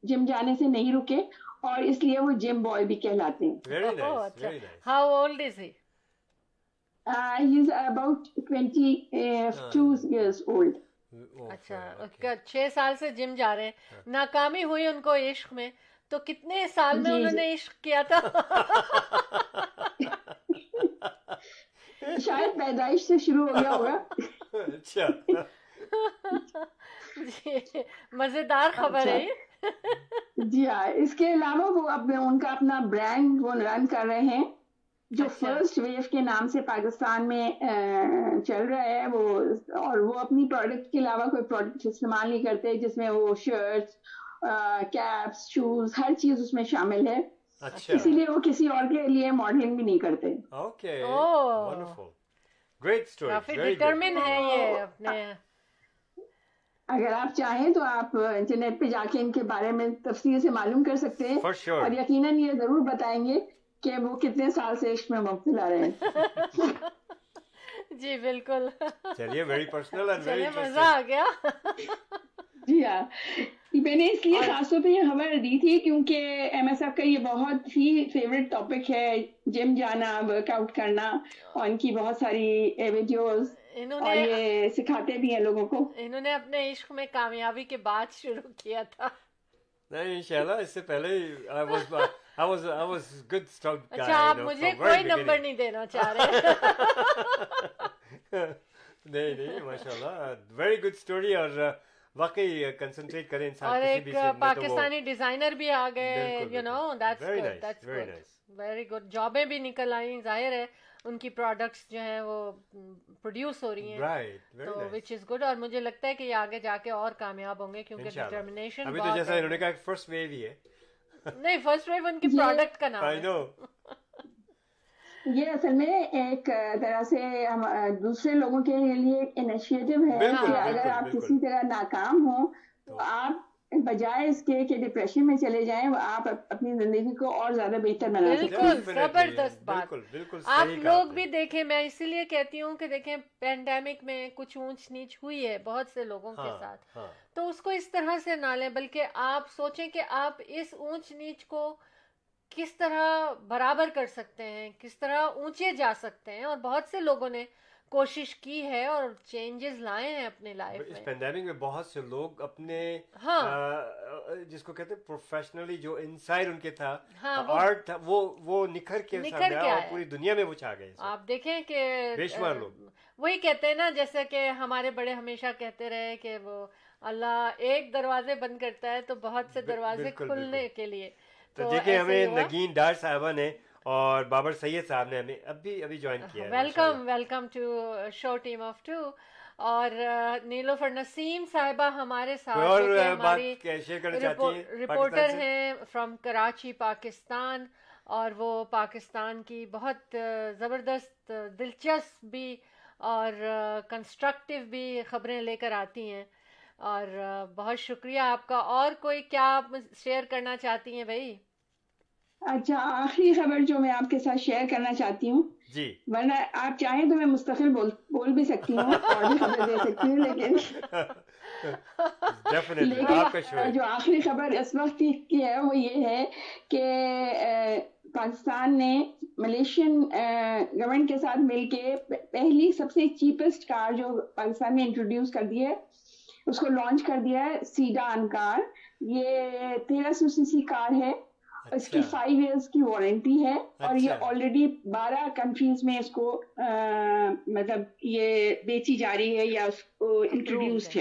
جم جانے سے نہیں رکے اور اس لیے وہ جم بوائے بھی کہلاتے ہیں۔ ہاؤ اولڈ از ہی اچھا, اچھا، چھ سال سے جم جا رہے ناکامی ہوئی ان کو عشق میں تو کتنے سال میں جی، انہوں جی۔ نے عشق کیا تھا؟ شاید پیدائش سے شروع ہو گیا ہوگا۔ اچھا۔ جی، مزیدار خبر ہے اچھا۔ جی ہاں اس کے علاوہ وہ اب ان کا اپنا برانڈ وہ رن کر رہے ہیں۔ جو اچھا۔ فرسٹ ویو کے نام سے پاکستان میں چل رہا ہے وہ اور وہ اپنی پروڈکٹ کے علاوہ کوئی پروڈکٹ استعمال نہیں کرتے جس میں وہ شرٹس کیپس شوز ہر چیز اس میں شامل ہے۔ اچھا۔ اسی لیے وہ کسی اور کے لیے ماڈلنگ بھی نہیں کرتے۔ اوکے ونڈرفل گریٹ سٹوری کافی ڈٹرمن ہے یہ oh. اپنے۔ اگر آپ چاہیں تو آپ انٹرنیٹ پہ جا کے ان کے بارے میں تفصیل سے معلوم کر سکتے ہیں۔ اور یقیناً یہ ضرور بتائیں گے کہ وہ کتنے سال سے عشق میں مبتلا رہے ہیں۔ جی بالکل۔ چلیے ویری پرسنل مزہ آ گیا۔ جی ہاں۔ میں نے اس لیے خاص طور پہ یہ خبر دی تھی کیونکہ ایم ایس ایف کا یہ بہت ہی فیوریٹ ٹاپک ہے جم جانا ورک آؤٹ کرنا اور ان کی بہت ساری ویڈیوز اور یہ سکھاتے بھی ہیں لوگوں کو۔ انہوں نے اپنے عشق میں کامیابی کے بعد شروع کیا تھا۔ نہیں انشاءاللہ اس سے پہلے اچھا آپ مجھے کوئی نمبر نہیں دینا چاہ رہے۔ نہیں نہیں ماشاءاللہ ویری گڈ اسٹوری اور واقعی کنسنٹریٹ کریں انسان اور ایک پاکستانی ڈیزائنر بھی آ گئے you know that's very good جابیں بھی نکل آئیں ظاہر ہے ان کی پروڈکٹس جو ہیں وہ پروڈیوس ہو رہی ہیں تو وچ از گڈ اور مجھے لگتا ہے کہ یہ آگے جا کے اور کامیاب ہوں گے کیونکہ ڈٹرمنیشن ابھی تو جیسا انہوں نے کہا فرسٹ ویو ہی ہے۔ نہیں فرسٹ ویو ان کی پروڈکٹ کا نام ہے۔ یہ اصل میں ایک طرح سے دوسرے لوگوں کے لیے انیشیٹو ہے کہ اگر آپ کسی طرح ناکام ہوں تو آپ بجائے اس کے کہ ڈپریشن میں چلے جائیں آپ اپنی زندگی کو اور زیادہ بہتر بنا بالکل زبردست بات آپ لوگ بھی دیکھیں میں اسی لیے کہتی ہوں کہ دیکھیں پینڈیمک میں کچھ اونچ نیچ ہوئی ہے بہت سے لوگوں کے ساتھ تو اس کو اس طرح سے نہ لیں بلکہ آپ سوچیں کہ آپ اس اونچ نیچ کو کس طرح برابر کر سکتے ہیں کس طرح اونچے جا سکتے ہیں اور بہت سے لوگوں نے کوشش کی ہے اور چینجز لائے ہیں اپنے لائف میں۔ اس پینڈیمک میں بہت سے لوگ اپنے ہاں۔ جس کو کہتے ہیں پروفیشنلی جو انسائر ان کے تھا ہاں، آرٹ وہ وہ نکھر کے نکھر کے پوری دنیا میں وہ چھا گئے۔ آپ دیکھیں کہ بے شمار لوگ۔ وہی کہتے ہیں نا جیسے کہ ہمارے بڑے ہمیشہ کہتے رہے کہ وہ اللہ ایک دروازے بند کرتا ہے تو بہت سے دروازے کھلنے کے لیے۔ تو دیکھیں ہمیں نگین ڈار صاحبہ نے اور بابر سید صاحب نے ہمیں ابھی ابھی جوائن ہاں، کیا ہے welcome welcome to show team of two اور نیلو فر نسیم صاحبہ ہمارے ساتھ رپورٹر ہیں فرام کراچی پاکستان۔ اور وہ پاکستان کی بہت زبردست دلچسپ بھی اور کنسٹرکٹیو بھی خبریں لے کر آتی ہیں۔ اور بہت شکریہ آپ کا۔ اور کوئی کیا آپ شیئر کرنا چاہتی ہیں بھائی؟ اچھا آخری خبر جو میں آپ کے ساتھ شیئر کرنا چاہتی ہوں۔ جی۔ ورنہ آپ چاہیں تو میں مستقل بول بول بھی سکتی ہوں اور بھی خبر دے سکتی ہوں لیکن لیکن جو آخری خبر اس وقت کی ہے وہ یہ ہے کہ پاکستان نے ملیشین گورنمنٹ کے ساتھ مل کے پہلی سب سے چیپسٹ کار جو پاکستان میں انٹروڈیوس کر دی ہے اس کو لانچ کر دیا ہے سیڈان کار یہ تیرہ سو سی سی کار ہے۔ اس کی فائیو ایئرس کی وارنٹی ہے۔ اور یہ آلریڈی بارہ کنٹریز میں اس کو مطلب یہ بیچی جا رہی ہے یا اس کو انٹروڈیوسڈ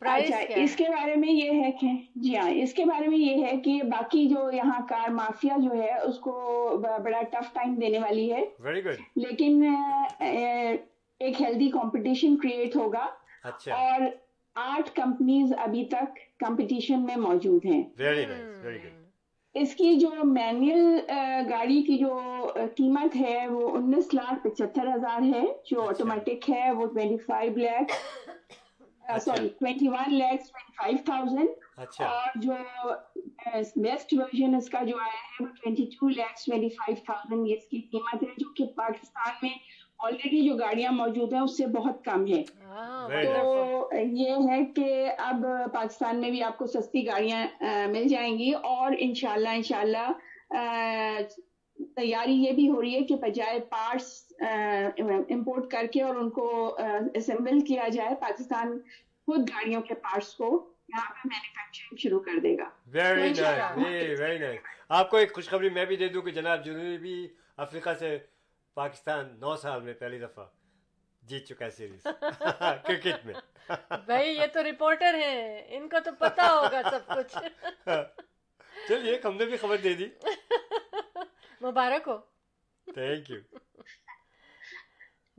اچھا، ہے۔ اس کے بارے میں یہ ہے کہ جی ہاں اس کے بارے میں یہ ہے کہ باقی جو یہاں کار مافیا جو ہے اس کو بڑا ٹف ٹائم دینے والی ہے۔ لیکن ایک ہیلدی کمپٹیشن کریٹ ہوگا۔ اور آٹھ کمپنیز ابھی تک کمپٹیشن میں موجود ہیں۔ ویری ویری گڈ اس کی جو مینوئل گاڑی کی جو قیمت ہے وہ انیس لاکھ پچہتر ہزار ہے۔ جو آٹومیٹک ہے وہ twenty five lakh sorry twenty one lakhs twenty five thousand اور جو بیسٹ ورژن اس کا جو آیا ہے وہ twenty two lakhs twenty five thousand اس کی قیمت ہے جو کہ پاکستان میں آلریڈی جو گاڑیاں موجود ہیں اس سے بہت کم ہے تو یہ ہے کہ اب پاکستان میں بھی آپ کو سستی گاڑیاں مل جائیں گی اور انشاءاللہ انشاءاللہ تیاری یہ بھی ہو رہی ہے کہ بجائے پارٹس امپورٹ کر کے اور ان کو اسمبل کیا جائے پاکستان خود گاڑیوں کے پارٹس کو یہاں پہ مینوفیکچرنگ شروع کر دے گا۔ ویری نائس آپ کو ایک خوشخبری میں بھی دے دوں کہ جناب جنوبی افریقہ سے پاکستان نو سال میں پہلی دفعہ جیت چکا ہے سیریز کرکٹ میں بھائی یہ تو رپورٹر ہیں ان کو تو پتا ہوگا سب کچھ چلیے ہم نے بھی خبر دے دی مبارک ہو تھینک یو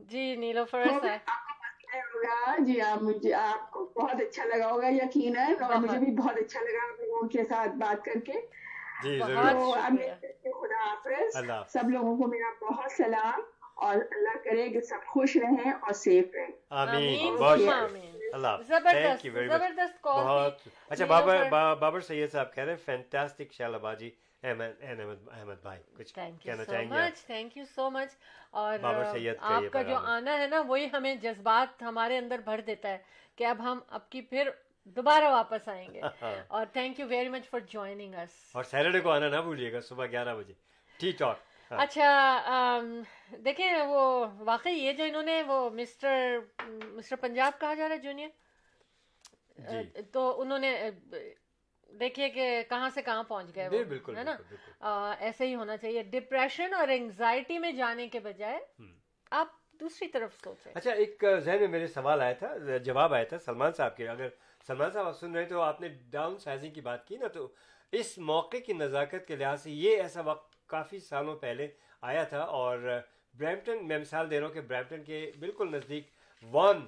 جی نیلو فرس ہے جی آپ مجھے آپ کو بہت اچھا لگا ہوگا یقین ہے اور مجھے بھی بہت اچھا لگا آپ لوگوں کے ساتھ بات کر کے جی خدا حافظ۔ سب لوگوں کو میرا بہت سلام۔ اور اللہ کرے کہ سب خوش رہیں اور سیف رہیں۔ آمین۔ بہت اچھا، بابر سید صاحب کہہ رہے ہیں فینٹاسٹک شالہ باجی احمد بھائی کچھ کہنا چاہیں گے؟ تھینک یو سو مچ اور بابر سید آپ کا جو آنا ہے نا وہی ہمیں جذبات ہمارے اندر بھر دیتا ہے کہ اب ہم اب کی پھر دوبارہ واپس آئیں گے۔ ہاں۔ اور thank you very much for joining اس اور سیٹرڈے کو آنا نہ بھولیے گا صبح گیارہ بجے۔ ٹھیک ٹھاک ہاں۔ اچھا دیکھیں وہ واقعی یہ جو انہوں نے وہ مسٹر مسٹر پنجاب کہا جا رہا ہے جونیئر؟ جی۔ تو انہوں نے دیکھیے کہ کہاں سے کہاں پہنچ گئے جی، بالکل ہے نا؟ ایسے ہی ہونا چاہیے۔ ڈپریشن اور انگزائٹی میں جانے کے بجائے آپ دوسری طرف سوچیں۔ اچھا ایک ذہن میں میرے سوال آیا تھا جواب آیا تھا سلمان صاحب کے۔ اگر سلمان صاحب، آپ سن رہے تو آپ نے ڈاؤن سائزنگ کی بات کی نا، تو اس موقع کی نزاکت کے لحاظ سے یہ ایسا وقت کافی سالوں پہلے آیا تھا اور برامپٹن میں مثال دے رہا ہوں کہ برامپٹن کے بالکل نزدیک وان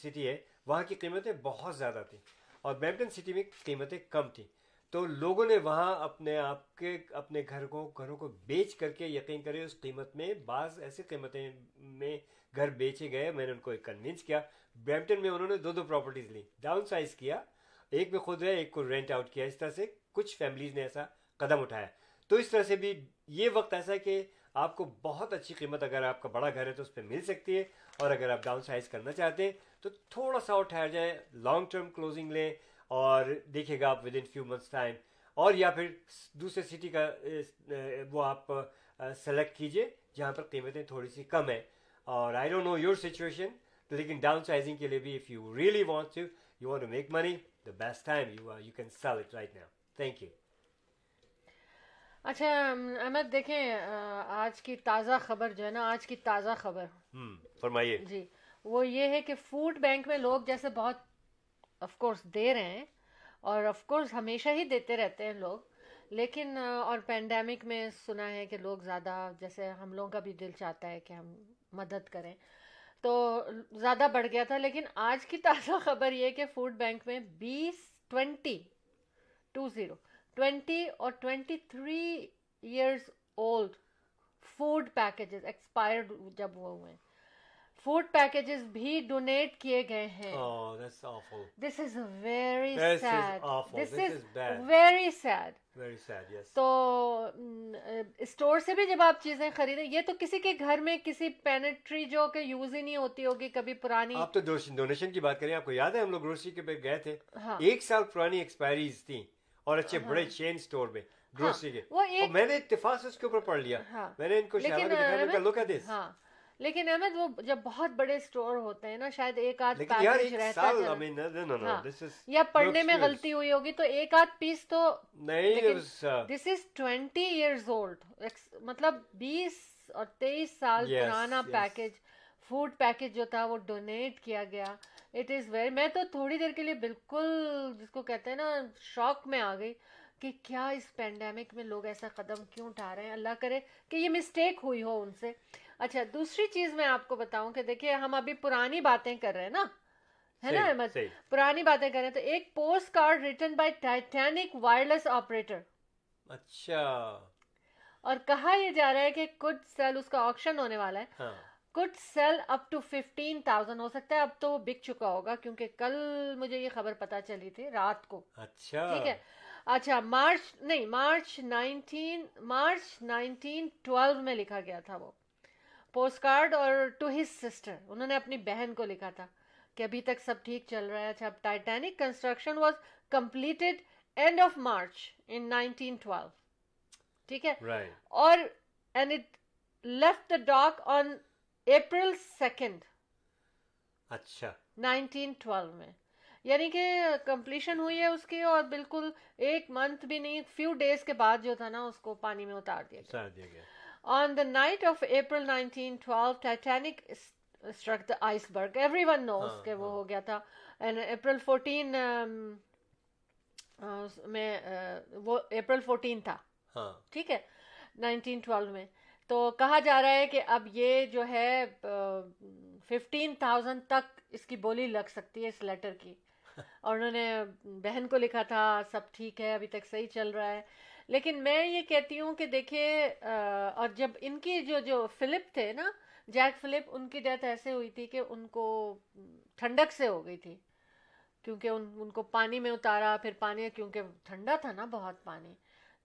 سٹی ہے، وہاں کی قیمتیں بہت زیادہ تھیں اور برامپٹن سٹی میں قیمتیں کم تھیں۔ تو لوگوں نے وہاں اپنے آپ کے، اپنے گھر کو، گھروں کو بیچ کر کے یقین کرے، اس قیمت میں بعض ایسی قیمتیں میں گھر بیچے گئے، میں نے ان کو کنونس کیا۔ بریمپٹن میں انہوں نے دو دو پراپرٹیز لیں ڈاؤن سائز کیا، ایک میں خود رہے، ایک کو رینٹ آؤٹ کیا۔ اس طرح سے کچھ فیملیز نے ایسا قدم اٹھایا۔ تو اس طرح سے بھی یہ وقت ایسا ہے کہ آپ کو بہت اچھی قیمت اگر آپ کا بڑا گھر ہے تو اس پہ مل سکتی ہے۔ اور اگر آپ ڈاؤن سائز کرنا چاہتے ہیں تو تھوڑا سا اور ٹھہر جائیں لانگ ٹرم کلوزنگ لیں اور دیکھے گا آپ within few months time اور یا پھر دوسرے سٹی کا، وہ آپ سلیکٹ کیجیے جہاں پر قیمتیں تھوڑی سی کم ہیں۔ اور I don't know your situation لیکن ڈاؤن سائزنگ کے لیے بھی if you really want to you want to make money the best time you you can sell it right now thank you اچھا احمد دیکھیں آج کی تازہ خبر جو ہے نا آج کی تازہ خبر۔ فرمائیے۔ جی وہ یہ ہے کہ فوڈ بینک میں لوگ جیسے بہت آف کورس دے رہے ہیں اور آف کورس ہمیشہ ہی دیتے رہتے ہیں لوگ۔ لیکن اور پینڈیمک میں سنا ہے کہ لوگ زیادہ جیسے ہم لوگوں کا بھی دل چاہتا ہے کہ ہم مدد کریں۔ تو زیادہ بڑھ گیا تھا لیکن آج کی تازہ خبر یہ کہ فوڈ بینک میں بیس ٹوینٹی ٹو زیرو ٹوینٹی اور twenty three years old food packages expired جب ہوئے ہوئے ہیں۔ فوڈ پیکیجز بھی ڈونیٹ کیے گئے ہیں۔ This is very sad this is very sad تو اسٹور سے بھی جب آپ چیزیں خریدیں یہ تو کسی کے گھر میں کسی پینٹری جو کہ یوز ہی نہیں ہوتی ہوگی کبھی پرانی۔ آپ تو ڈونیشن کی بات کریں آپ کو یاد ہے ہم لوگ گروسری کے پہ گئے تھے؟ ہاں۔ ایک سال پرانی ایکسپائریز تھی اور اچھے ہاں۔ بڑے چین اسٹور میں ہاں۔ گروسری کے۔ میں نے اتفاق سے اس کے اوپر پڑھ لیا۔ میں نے ان کو لیکن احمد وہ جب بہت بڑے سٹور ہوتے ہیں نا شاید ایک آدھ پیکج رہتا ہے ہاں، یا پڑھنے میں غلطی ہوئی ہوگی تو ایک آدھ پیس تو نہیں this is twenty years old مطلب بیس اور تیئیس سال پرانا پیکج فوڈ پیکج جو تھا وہ ڈونیٹ کیا گیا۔ اٹ از ویری میں تو تھوڑی دیر کے لیے بالکل جس کو کہتے ہیں نا شوق میں آ گئی کہ کیا اس پینڈیمک میں لوگ ایسا قدم کیوں اٹھا رہے ہیں۔ اللہ کرے کہ یہ مسٹیک ہوئی ہو ان سے۔ اچھا دوسری چیز میں آپ کو بتاؤں کہ دیکھیں ہم ابھی پرانی باتیں کر رہے ہیں نا؟ ہے نا احمد؟ پرانی باتیں کر رہے ہیں تو ایک postcard written by Titanic wireless operator. اچھا۔ اور کہا یہ جا رہا ہے کہ کچھ سیل اس کا آپشن ہونے والا ہے۔ ہاں۔ کچھ sale up to fifteen thousand ہو سکتا ہے۔ اب تو وہ بک چکا ہوگا کیونکہ کل مجھے یہ خبر پتا چلی تھی رات کو۔ اچھا۔ ٹھیک ہے۔ اچھا مارچ نہیں March nineteen March nineteen twelve میں لکھا گیا تھا وہ۔ پوسٹ کارڈ اور ٹو ہز سسٹر۔ انہوں نے اپنی بہن کو لکھا تھا کہ ابھی تک سب ٹھیک چل رہا ہے۔ اچھا اب Titanic construction was completed end of March in nineteen twelve ٹھیک ہے؟ اور and it left the dock on April second اچھا۔ نائنٹین ٹویلو میں۔ یعنی کہ کمپلیشن ہوئی ہے اس کی اور بالکل ایک منتھ بھی نہیں فیو ڈیز کے بعد جو تھا نا اس کو پانی میں اتار دیا گیا۔ April nineteen twelve Titanic struck the iceberg everyone knows ہاں، کہ وہ۔ ہو گیا تھا. اینڈ اپریل فورٹین میں uh, وہ اپریل فورٹین تھا. ٹھیک ہے؟ نائنٹین ٹویلو میں. تو کہا جا رہا ہے کہ اب یہ جو ہے ففٹین تھاؤزینڈ تک اس کی بولی لگ سکتی ہے اس لیٹر کی. اور انہوں نے بہن کو لکھا تھا سب ٹھیک ہے ابھی تک صحیح چل رہا ہے. لیکن میں یہ کہتی ہوں کہ دیکھیے اور جب ان کی جو جو فلپ تھے نا، جیک فلپ، ان کی ڈیتھ ایسے ہوئی تھی کہ ان کو ٹھنڈک سے ہو گئی تھی، کیونکہ ان ان کو پانی میں اتارا، پھر پانی، کیونکہ ٹھنڈا تھا نا بہت پانی،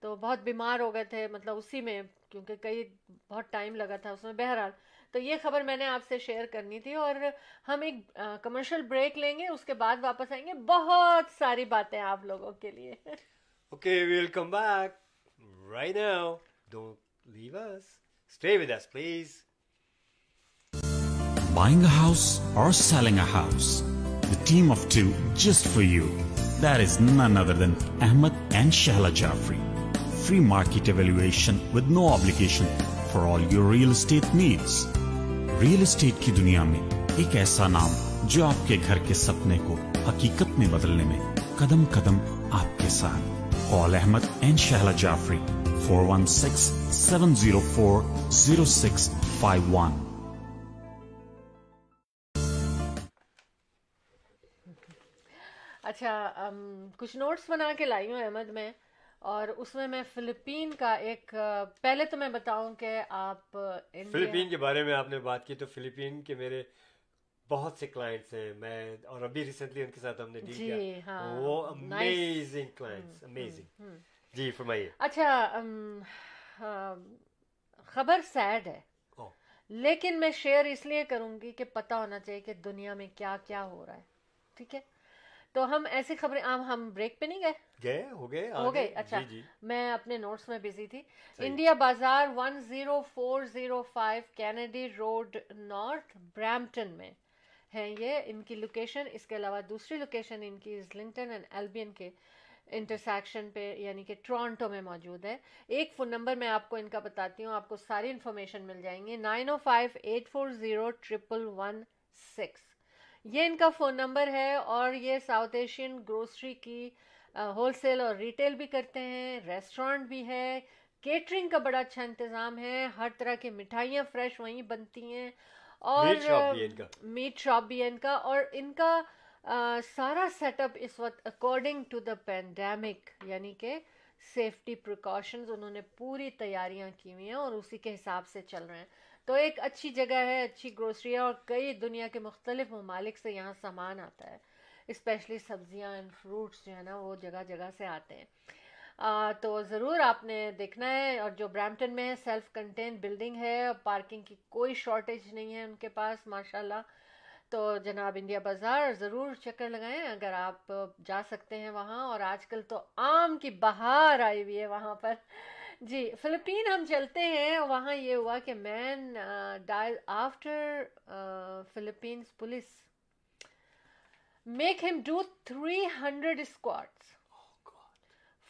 تو بہت بیمار ہو گئے تھے مطلب اسی میں، کیونکہ کئی بہت ٹائم لگا تھا اس میں بہرحال۔ تو یہ خبر میں نے آپ سے شیئر کرنی تھی اور ہم ایک کمرشل بریک لیں گے، اس کے بعد واپس آئیں گے۔ بہت ساری باتیں آپ لوگوں کے لیے۔ Okay, we'll come back right now. Don't leave us. Stay with us, please. Buying a house or selling a house. The team of two just for you. That is none other than Ahmed and Shahla Jafri. Free market evaluation with no obligation for all your real estate needs. Real estate کی دنیا میں ایک ایسا نام جو آپ کے گھر کے سپنے کو حقیقت میں بدلنے میں قدم قدم آپ کے ساتھ Call Ahmed and Shahla Jafri 416-704-0651. اچھا کچھ نوٹس بنا کے لائی ہوں احمد میں اور اس میں میں فلپین کا ایک پہلے تو میں بتاؤں کہ آپ فلپین کے بارے میں آپ نے بات کی تو فلپین کے میرے بہت سے کلائنٹس ہیں میں اور ابھی ریسنٹلی ان کے ساتھ ہم نے ڈیل جی، کیا۔ ہاں، وہ. امیزنگ کلائنٹس امیزنگ جی فرمائیے۔ اچھا خبر سیڈ ہے۔ لیکن میں شیئر اس لیے کروں گی کہ پتہ ہونا چاہیے کہ دنیا میں کیا کیا ہو رہا ہے۔ ٹھیک ہے؟ تو ہم ایسی خبریں اب ہم بریک پہ نہیں گئے؟ گئے ہو گئے ہو گئے؟ اچھا۔ جی جی۔ میں اپنے نوٹس میں بزی تھی۔ India Bazaar one zero four zero five Kennedy Road North Brampton میں۔ ہے یہ ان کی لوکیشن اس کے علاوہ دوسری لوکیشن ان کی لنکٹن اینڈ ایلبین کے انٹرسیکشن پہ یعنی کہ ٹورانٹو میں موجود ہے ایک فون نمبر میں آپ کو ان کا بتاتی ہوں، آپ کو ساری انفارمیشن مل جائیں گی۔ Nine O five eight four zero triple one six. یہ ان کا فون نمبر ہے اور یہ ساؤتھ ایشین گروسری کی ہول سیل اور ریٹیل بھی کرتے ہیں ریسٹورینٹ بھی ہے۔ کیٹرنگ کا بڑا اچھا انتظام ہے۔ ہر طرح کی مٹھائیاں فریش وہیں بنتی ہیں۔ اور۔ میٹ شاپ بھی ان کا اور ان کا سارا سیٹ اپ اس وقت اکارڈنگ ٹو دا پینڈیمک یعنی کہ سیفٹی پریکاشنز انہوں نے پوری تیاریاں کی ہوئی ہیں اور اسی کے حساب سے چل رہے ہیں۔ تو ایک اچھی جگہ ہے اچھی گروسری ہے اور کئی دنیا کے مختلف ممالک سے یہاں سامان آتا ہے۔ اسپیشلی سبزیاں اینڈ فروٹس جو ہے نا وہ جگہ جگہ سے آتے ہیں۔ تو ضرور آپ نے دیکھنا ہے اور جو برامپٹن میں ہے سیلف کنٹین بلڈنگ ہے پارکنگ کی کوئی شارٹیج نہیں ہے ان کے پاس ماشاء اللہ تو جناب انڈیا بازار ضرور چکر لگائیں، اگر آپ جا سکتے ہیں وہاں۔ اور آج کل تو آم کی بہار آئی ہوئی ہے وہاں پر۔ جی فلپین ہم چلتے ہیں۔ وہاں یہ ہوا کہ man die after Philippines police. Make him do three hundred squats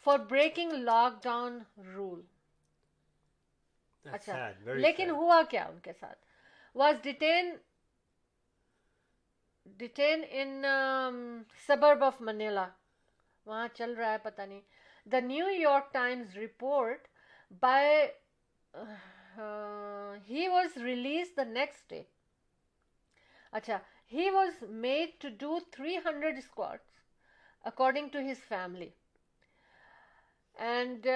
for breaking lockdown rule اچھا لیکن. ہوا کیا ان کے ساتھ؟ Was detain detain in suburb of Manila وہاں چل رہا ہے پتہ نہیں۔ The New York Times report by he was release the next day اچھا he was made to do three hundred squats according to his family and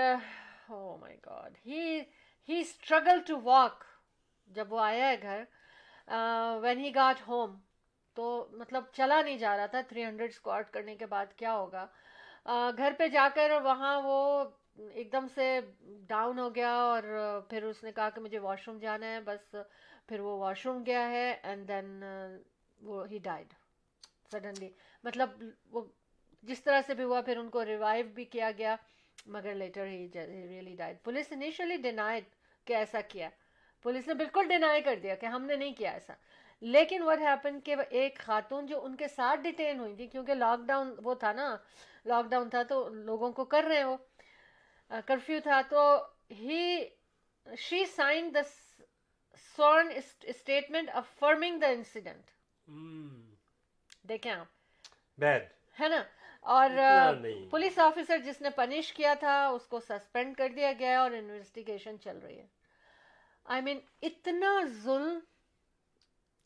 oh my God he he struggle to walk جب وہ آیا ہے گھر when he got home تو مطلب چلا نہیں جا رہا تھا تھری ہنڈریڈ اسکواٹ کرنے کے بعد کیا ہوگا؟ گھر پہ جا کر وہاں وہ ایک دم سے ڈاؤن ہو گیا اور پھر اس نے کہا کہ مجھے واش روم جانا ہے، بس پھر وہ واش روم گیا ہے اینڈ دین وہ ہی ڈائڈ سڈنلی مطلب وہ جس طرح سے بھی ہوا، پھر ان کو ریوائو بھی کیا گیا۔ مگر later he really died police initially denied کہ ایسا کیا. پولیس نے بالکل ڈینائی کر دیا کہ ہم نے نہیں کیا ایسا. لیکن وٹ ہیپن کہ ایک خاتون جو ان کے ساتھ ڈیٹین ہوئی تھی کیونکہ لاک ڈاؤن وہ تھا نا لاک ڈاؤن تھا تو لوگوں کو کر رہے ہیں وہ کرفیو تھا تو ہی she sign the sworn statement affirming the incident دیکھیں آپ۔ ہے نا؟ اور پولیس آفیسر جس نے پنش کیا تھا اس کو سسپینڈ کر دیا گیا اور انویسٹیگیشن چل رہی ہے۔ آئی مین اتنا ظلم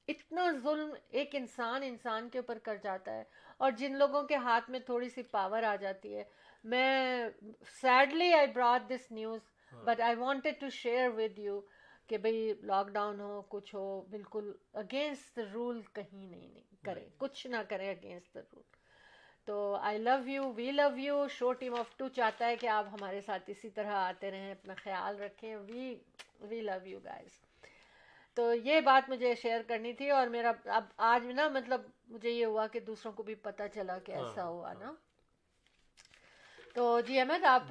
اتنا ظلم ایک انسان انسان کے اوپر کر جاتا ہے اور جن لوگوں کے ہاتھ میں تھوڑی سی پاور آ جاتی ہے۔ میں sadly I brought this news but I wanted to share with you کہ بھائی لاک ڈاؤن ہو کچھ ہو بالکل اگینسٹ رول کہیں نہیں کرے کچھ نہ کرے اگینسٹ دا رول تو I love you we love you show team of two چاہتا ہے کہ آپ ہمارے ساتھ اسی طرح آتے رہیں اپنا خیال رکھیں. وی وی لو یو گائز تو یہ بات مجھے شیئر کرنی تھی اور میرا اب آج نا مطلب مجھے یہ ہوا کہ دوسروں کو بھی پتہ چلا کہ ہاں، ایسا ہوا نا۔ تو جی احمد آپ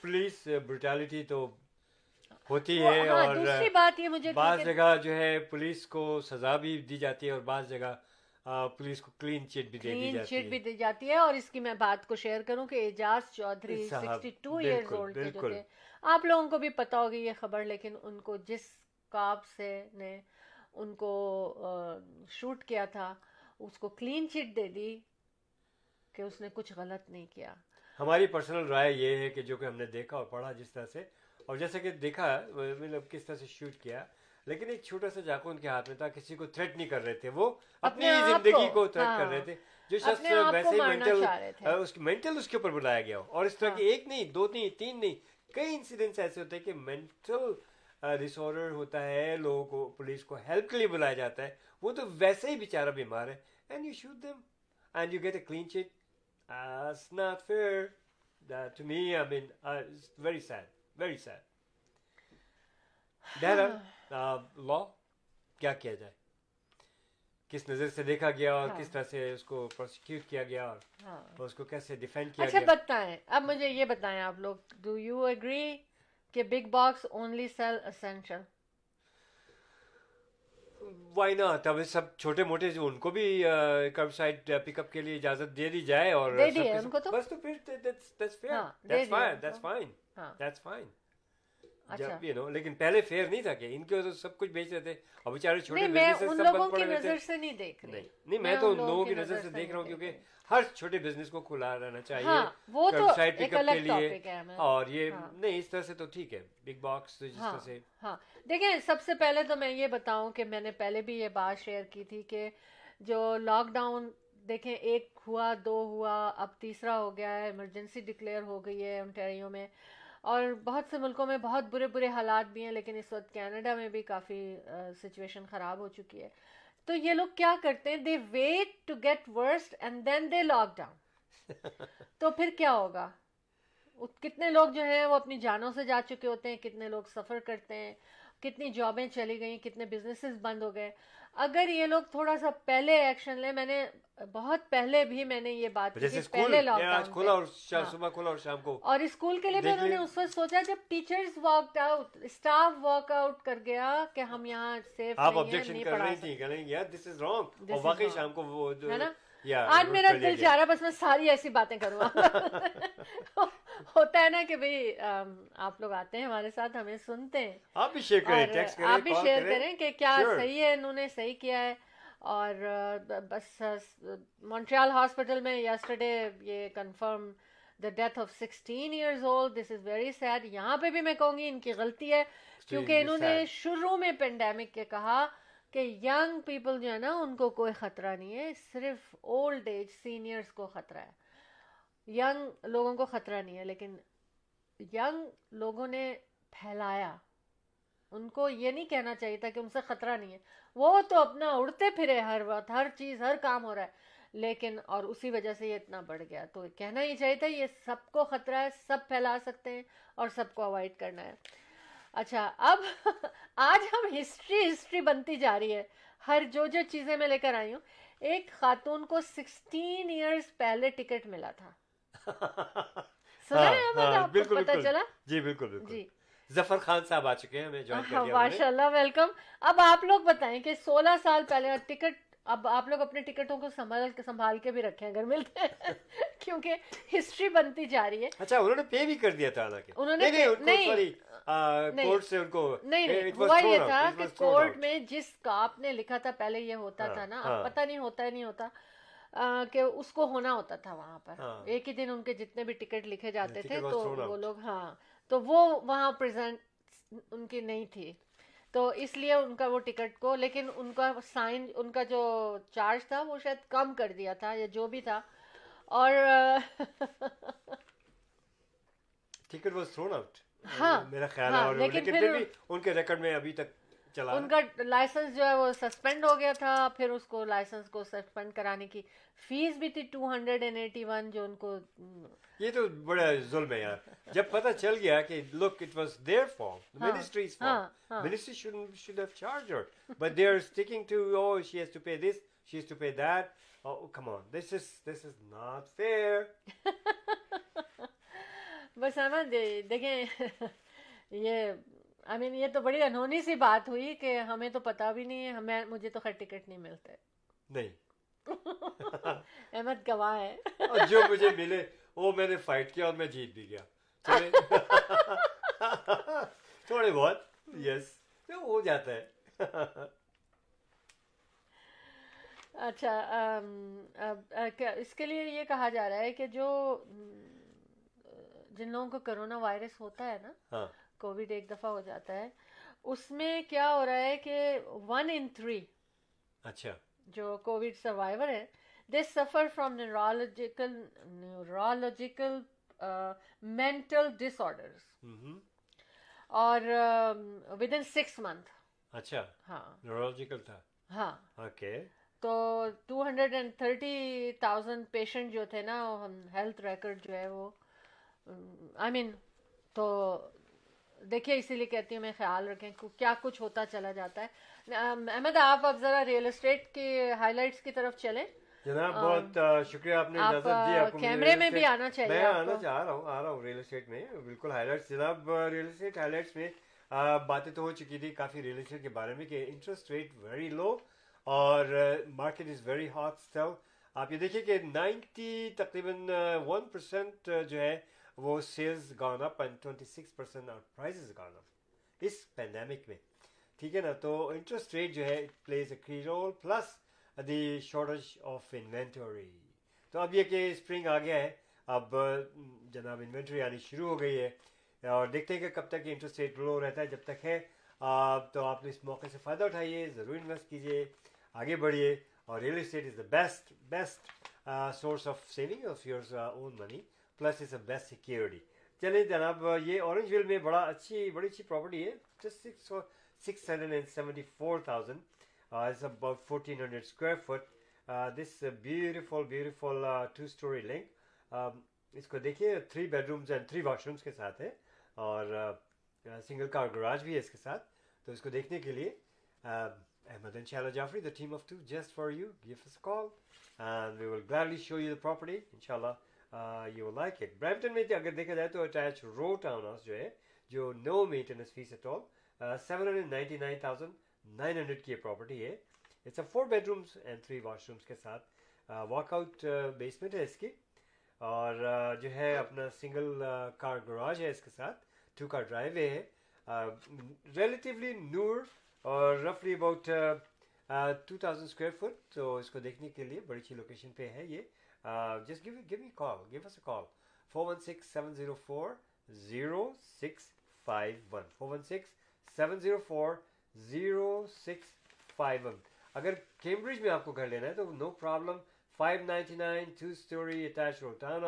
پولیس بروٹیلٹی تو ہوتی ہے ہاں، اور دوسری بات یہ مجھے بعض جگہ جو ہے پولیس کو سزا بھی دی جاتی ہے اور بعض جگہ پولیس کو کلین چٹ بھی کلین چٹ بھی دی جاتی ہے اور اس کی میں بات کو شیئر کروں کہ Ijaz Chaudhry sixty two years old جو تھے۔ آپ لوگوں کو بھی پتا ہوگی یہ خبر لیکن ان کو جس کاپ سے نے ان کو شوٹ کیا تھا اس کو کلین چٹ دے دی کہ اس نے کچھ غلط نہیں کیا۔ ہماری پرسنل رائے یہ ہے کہ جو کہ ہم نے دیکھا اور پڑھا جس طرح سے اور جیسے کہ دیکھا مطلب کس طرح سے شوٹ کیا۔ لیکن ایک چھوٹا سا چاقو ان کے ہاتھ میں تھا کسی کو تھریٹ نہیں کر رہے تھے وہ اپنی زندگی کو تھریٹ کر رہے تھے جو شخص ویسے ہی مینٹل مینٹل اس کے اوپر بلایا گیا ہو اور اس طرح کی ایک نہیں دو نہیں تین نہیں کئی انسیڈنٹس ایسے ہوتے ہیں کہ مینٹل ڈس آرڈر ہوتا ہے لوگوں کو پولیس کو ہیلپ کے لیے بلایا جاتا ہے وہ تو ویسے ہی بیچارہ بیمار ہے and you shoot them and you get a clean fair. That to me, I mean, uh, it's very sad. Very sad. بہرحال لا کیا کیا جائے؟ کس نظر سے دیکھا گیا اور کس طرح سے اس کو پروسیکیوٹ کیا گیا اور اس کو کیسے ڈیفینڈ کیا اچھا بتائیں۔ اب مجھے یہ بتائیں آپ لوگ ڈو یو اگری کہ big box only sell essential why not اب سب چھوٹے موٹے جو ان کو بھی کرب سائڈ پک اپ کے لیے اجازت دے دی جائے اور بس تو پھر لیکن پہلے فیئر نہیں تھا کہ ان کے سب کچھ بیچ رہے تھے۔ اور بےچارے چھوٹے نہیں میں تو ان لوگوں کی نظر سے دیکھ رہا ہوں کیونکہ ہر چھوٹے بزنس کو کھلا رہنا چاہیے ہاں، اور یہ ہاں۔ نہیں اس طرح سے تو ٹھیک ہے بگ باکس جس طرح سے۔ ہاں۔ دیکھیں سب سے پہلے تو میں یہ بتاؤں کہ میں نے پہلے بھی یہ بات شیئر کی تھی کہ جو لاک ڈاؤن دیکھیں ایک ہوا دو ہوا اب تیسرا ہو گیا ہے ایمرجنسی ڈکلیئر ہو گئی ہے انٹیریو میں۔ اور بہت سے ملکوں میں بہت برے برے حالات بھی ہیں لیکن اس وقت کینیڈا میں بھی کافی سچویشن خراب ہو چکی ہے۔ تو یہ لوگ کیا کرتے ہیں؟ They wait to get worst and then they lockdown تو پھر کیا ہوگا؟ کتنے لوگ جو ہیں وہ اپنی جانوں سے جا چکے ہوتے ہیں کتنے لوگ سفر کرتے ہیں؟ کتنی جابیں چلی گئیں کتنے بزنسز بند ہو گئے۔ اگر یہ لوگ تھوڑا سا پہلے ایکشن لیں میں نے بہت پہلے بھی میں نے یہ بات کی پہلے لاک ڈاؤن اور اسکول کے لیے بھی انہوں نے اس وقت سوچا جب teachers walk out staff walk out کر گیا کہ ہم یہاں سیف نہیں پڑھا سکتے۔ آج میرا دل چاہ رہا بس میں ساری ایسی باتیں کروں۔ ہوتا ہے نا کہ بھائی آپ لوگ آتے ہیں ہمارے ساتھ ہمیں سنتے ہیں۔ آپ بھی شیئر کریں آپ بھی شیئر کریں۔ کہ کیا صحیح ہے انہوں نے صحیح کیا ہے۔ اور بس مونٹریال ہاسپٹل میں یسٹرڈے یہ confirm the death of sixteen years old this is very sad یہاں پہ بھی میں کہوں گی ان کی غلطی ہے۔ کیونکہ انہوں نے شروع میں پینڈیمک کے کہا کہ ینگ پیپل جو ہے نا، ان کو کوئی خطرہ نہیں ہے، صرف اولڈ ایج سینئرس کو خطرہ ہے۔ ینگ لوگوں کو خطرہ نہیں ہے، لیکن ینگ لوگوں نے پھیلایا۔ ان کو یہ نہیں کہنا چاہیے تھا کہ ان سے خطرہ نہیں ہے۔ وہ تو اپنا اڑتے پھرے ہر وقت، ہر چیز، ہر کام ہو رہا ہے۔ لیکن، اور اسی وجہ سے یہ اتنا بڑھ گیا۔ تو کہنا ہی چاہیے تھا، یہ سب کو خطرہ ہے، سب پھیلا سکتے ہیں اور سب کو اوائڈ کرنا ہے۔ اچھا اب آج ہم ہسٹری ہسٹری بنتی جا رہی ہے۔ ہر جو جو چیزیں میں لے کر آئی ہوں ایک خاتون کو سکسٹین ایئرس پہلے ٹکٹ ملا تھا۔ احمد آپ کو پتہ چلا؟ جی بالکل بالکل۔ جی۔ ظفر خان صاحب آ چکے ہیں۔ ماشاء اللہ ویلکم اب آپ لوگ بتائیں کہ سولہ سال پہلے ٹکٹ اب آپ لوگ اپنے ٹکٹوں کو سنبھال کے سنبھال کے بھی رکھیں اگر ملتے ہیں کیونکہ ہسٹری بنتی جا رہی ہے اچھا انہوں نے پے بھی کر دیا تھا حالانکہ انہوں نے نہیں۔ کورٹ سے ان کو نہیں ہوا یہ تھا کہ کورٹ. میں جس کا آپ نے لکھا تھا پہلے یہ ہوتا ہاں، تھا نا ہاں۔ اب پتہ نہیں ہوتا ہے نہیں ہوتا کہ اس کو ہونا ہوتا تھا وہاں پر ہاں۔ ایک ہی دن ان کے جتنے بھی ٹکٹ لکھے جاتے تھے تو. وہ لوگ ہاں تو وہ وہاں پریزنٹ ان کی نہیں تھی تو اس لیے ان کا وہ ٹکٹ کو لیکن ان کا سائن ان کا جو چارج تھا وہ شاید کم کر دیا تھا یا جو بھی تھا۔ اور ٹکٹ واز تھرون آؤٹ ہاں، میرا خیال ہے ہاں، لیکن پھر- بھی ان کے ریکارڈ میں ابھی تک ان کا لائسنس جو ہے وہ سسپینڈ ہو گیا تھا پھر اس کو لائسنس کو سسپینڈ کرانے کی فیس بھی تھی two hundred and eighty one جو ان کو یہ تو بڑا ظلم ہے یار۔ جب پتہ چل گیا کہ look it was their form ہاں۔ Ministry should should have charge but they are to oh she has to pay this she has to pay that come on this is this is not fair بس احمد دیکھیں یہ آئی مین یہ تو بڑی انہونی سی بات ہوئی کہ ہمیں تو پتہ بھی نہیں ہے ہمیں مجھے تو خیر ٹکٹ نہیں ملتے۔ نہیں۔ احمد گواہ ہے۔ جو مجھے ملے وہ میں نے فائٹ کیا اور میں جیت بھی گیا۔ تھوڑے بہت۔ یس ہو جاتا ہے۔ اچھا اس کے لیے یہ کہا جا رہا ہے کہ جو جن لوگوں کو کرونا وائرس ہوتا ہے نا ہاں۔ کووڈ ایک دفعہ ہو جاتا ہے۔ اس میں کیا ہو رہا ہے کہ ون ان تھری اچھا۔ جو کووڈ سروائیور ہے they suffer from neurological neurological mental disorders اور ود ان سکس منتھ اچھا۔ ہاں۔ نیورولوجیکل تھا۔ ہاں۔ اوکے تو two hundred and thirty thousand patient جو تھے نا ہیلتھ ریکارڈ جو ہے وہ آئی مین تو دیکھیے اسی لیے کہتی ہوں میں خیال رکھیں کیا کچھ ہوتا چلا جاتا ہے۔ احمد آپ اب ذرا ریئل اسٹیٹ کی ہائی لائٹس کی طرف چلیں۔ جناب بہت شکریہ آپ نے اجازت دی آپ کیمرے میں بھی آنا چاہیے میں آنا۔ چاہ رہا ہوں آ رہا ہوں ریئل اسٹیٹ میں بالکل ہائی لائٹس جناب ریئل اسٹیٹ ہائی لائٹس میں باتیں تو ہو چکی تھی کافی ریئل اسٹیٹ کے بارے میں کہ انٹرسٹ ریٹ ویری لو اور market is very hot still آپ یہ دیکھیے کہ نائنٹی تقریباً ون پرسینٹ جو ہے وہ sales gone up and twenty six percent اور پرائزز گان اپ اس پینڈیمک میں۔ ٹھیک ہے نا؟ تو انٹرسٹ ریٹ جو ہے plays a key role plus the shortage of inventory تو اب یہ کہ اسپرنگ آ گیا ہے۔ اب جناب انوینٹری آنی شروع ہو گئی ہے۔ اور دیکھتے ہیں کہ کب تک یہ انٹرسٹ ریٹ لو رہتا ہے۔ جب تک ہے تو آپ اس موقع سے فائدہ اٹھائیے، ضرور انویسٹ کیجیے، آگے بڑھیے۔ اور real estate is the best best source of saving of your own money plus is a best security چلیے جناب یہ اورنج ویل میں بڑا اچھی بڑی اچھی پراپرٹی ہے six six hundred and seventy four thousand it's about 1400 square foot. Uh, this is a beautiful, beautiful uh, اس کو دیکھیے three bedrooms and three washrooms کے ساتھ ہے اور سنگل کار گراج بھی ہے اس کے ساتھ تو اس کو دیکھنے کے لیے احمد ان شاء اللہ Jafri the team of two just for you give us call and we will gladly show you the property ان شاء اللہ یو لائک اٹ برائمٹن میں اگر دیکھا جائے تو اٹیچ رو ٹاؤن ہاؤس جو ہے، جو no maintenance fee at all seven hundred ninety nine thousand nine hundred کی پراپرٹی ہے۔ It's a four bedrooms and three washrooms کے ساتھ واک آؤٹ بیسمنٹ ہے اس کی۔ اور جو ہے اپنا سنگل کار گراج ہے اس کے ساتھ۔ ٹو کار ڈرائیو وے ہے ریلیٹیولی نور اور رفلی about two thousand square foot تو اس کو دیکھنے کے لیے بڑی اچھی لوکیشن پہ ہے یہ۔ uh, just give, give me a call. Give us a call. 416 704 0651. 416 704 0651. اگر کیمبرج میں آپ کو گھر لینا ہے تو no problem 599 two storey attach روٹان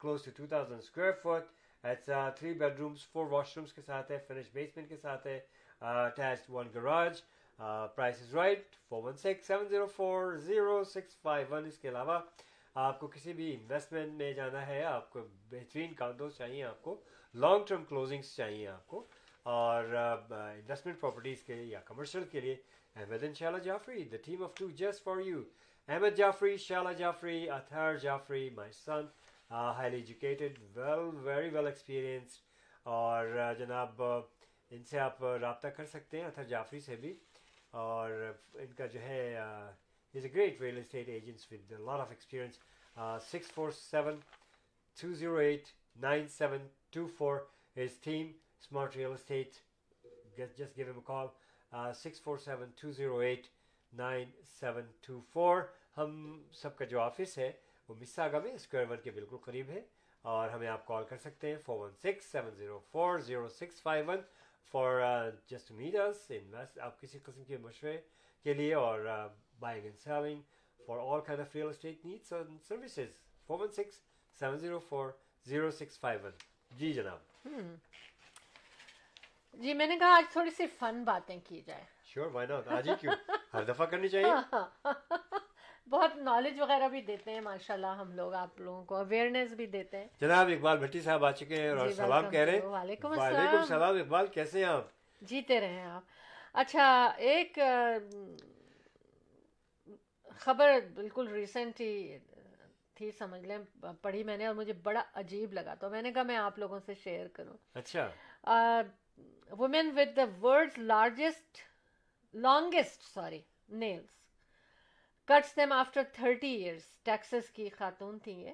close to 2000 square foot it's three bedrooms four washrooms کے ساتھ ہے فنش بیسمنٹ کے ساتھ ہے attach one garage price is right four one six seven zero four zero six five one اس کے علاوہ آپ کو کسی بھی انویسٹمنٹ میں جانا ہے، آپ کو بہترین کاندوز چاہیے، آپ کو لانگ ٹرم کلوزنگس چاہیے آپ کو، اور انویسٹمنٹ پراپرٹیز کے یا کمرشل کے لیے۔ احمد ان شاء اللہ Jafri the team of two just for you Ahmed Jafri Shahla Jafri, Athar Jafri my son highly educated well very well experienced اور جناب ان سے آپ رابطہ کر سکتے ہیں، اطہر جعفری سے بھی۔ اور ان کا جو ہے He's a great real estate agent with a lot of experience. 647 208 9724. His team, Smart Real Estate. Get, just give him a call. 647 208 9724. ہم سب کا جو آفس ہے وہ مساگا میں اسکوائر ون کے بالکل قریب ہے اور ہمیں آپ کال کر سکتے ہیں four one six seven zero four zero six five one for just میڈرس invest آپ کسی قسم کے مشورے کے لیے اور uh, buying and selling for all kind of real estate needs and services. 416-704-0651 جی جناب جی میں نے کہا آج تھوڑی سی فن باتیں کی جائے شیور وائی ناٹ آج ہی کیوں ہر دفعہ کرنی چاہیے بہت نالج وغیرہ بھی دیتے ہیں ماشاء اللہ ہم لوگ آپ لوگوں کو اویئرنیس بھی دیتے ہیں جناب اقبال بھٹی صاحب آ چکے ہیں اور سلام کہہ رہے ہیں وعلیکم السلام اقبال کیسے ہیں آپ جیتے رہے ہیں آپ اچھا ایک خبر بالکل ریسنٹ ہی تھی سمجھ لیں پڑھی میں نے اور مجھے بڑا عجیب لگا۔ تو میں نے کہا میں آپ لوگوں سے شیئر کروں۔ اچھا۔ Woman with the world largest longest sorry nails cuts them after thirty years Texas کی خاتون تھی یہ۔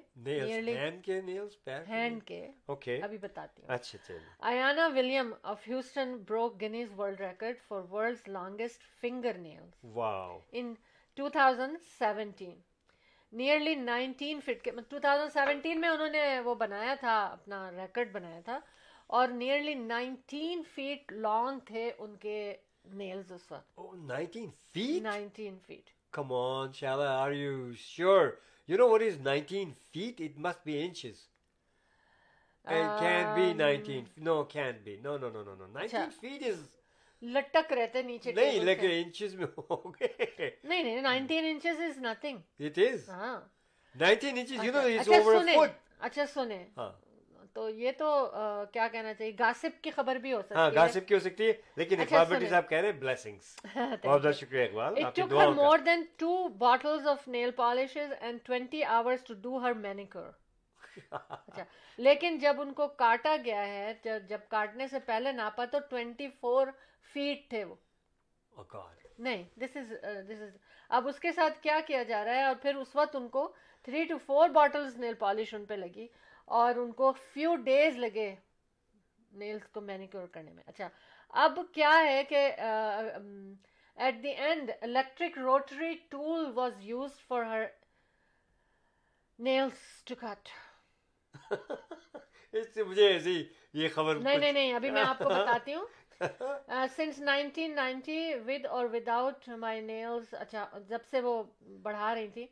ہینڈ کے ابھی بتاتی ہوں۔ Ayanna William of Houston broke Guinness world record for world longest finger nail in 2017. Thousand 19 nearly nineteen feet کے two thousand seventeen میں انہوں نے وہ بنایا تھا اپنا ریکڈ بنایا تھا اور نیئرلی نائنٹین فیٹ لانگ تھے ان کے نیلز اس وقت. Nineteen feet nineteen feet come on Shahla are you sure you know what is nineteen feet it must be inches can be nineteen no can be no no no no no nineteen feet is لٹک رہتے نیچے نہیں لیکن inches میں ہو گئے نہیں نہیں 19 inches is nothing it is ہاں۔ 19 inches you know is over a foot اچھا سنیں۔ ہاں۔ تو یہ تو کیا کہنا چاہیے؟ گاسپ کی خبر بھی ہو سکتی ہے۔ ہاں گاسپ کی ہو سکتی ہے لیکن اچھا، اقبال صاحب کہہ رہے ہیں بلیسنگز بہت بہت شکریہ Iqbal it took her more than 2 bottles of nail polishes and 20 hours to do her manicure اچھا لیکن جب ان کو کاٹا گیا ہے جب کاٹنے سے پہلے ناپا تو 24 فیٹ تھے وہ۔ oh نہیں دس از دس از اب اس کے ساتھ کیا کیا جا رہا ہے؟ اور پھر اس وقت ان کو three two four bottles nail polish ان پہ لگی اور ان کو فیو ڈیز لگے نیلس کو مینیکیور کرنے میں۔ اچھا اب کیا ہے کہ at the end electric rotary tool was use for her nails to cut اس سے مجھے ایسی یہ خبر نہیں نہیں نہیں ابھی میں آپ کو بتاتی ہوں۔ Since nineteen ninety with or without my nails اچھا جب سے وہ بڑھا رہی تھیں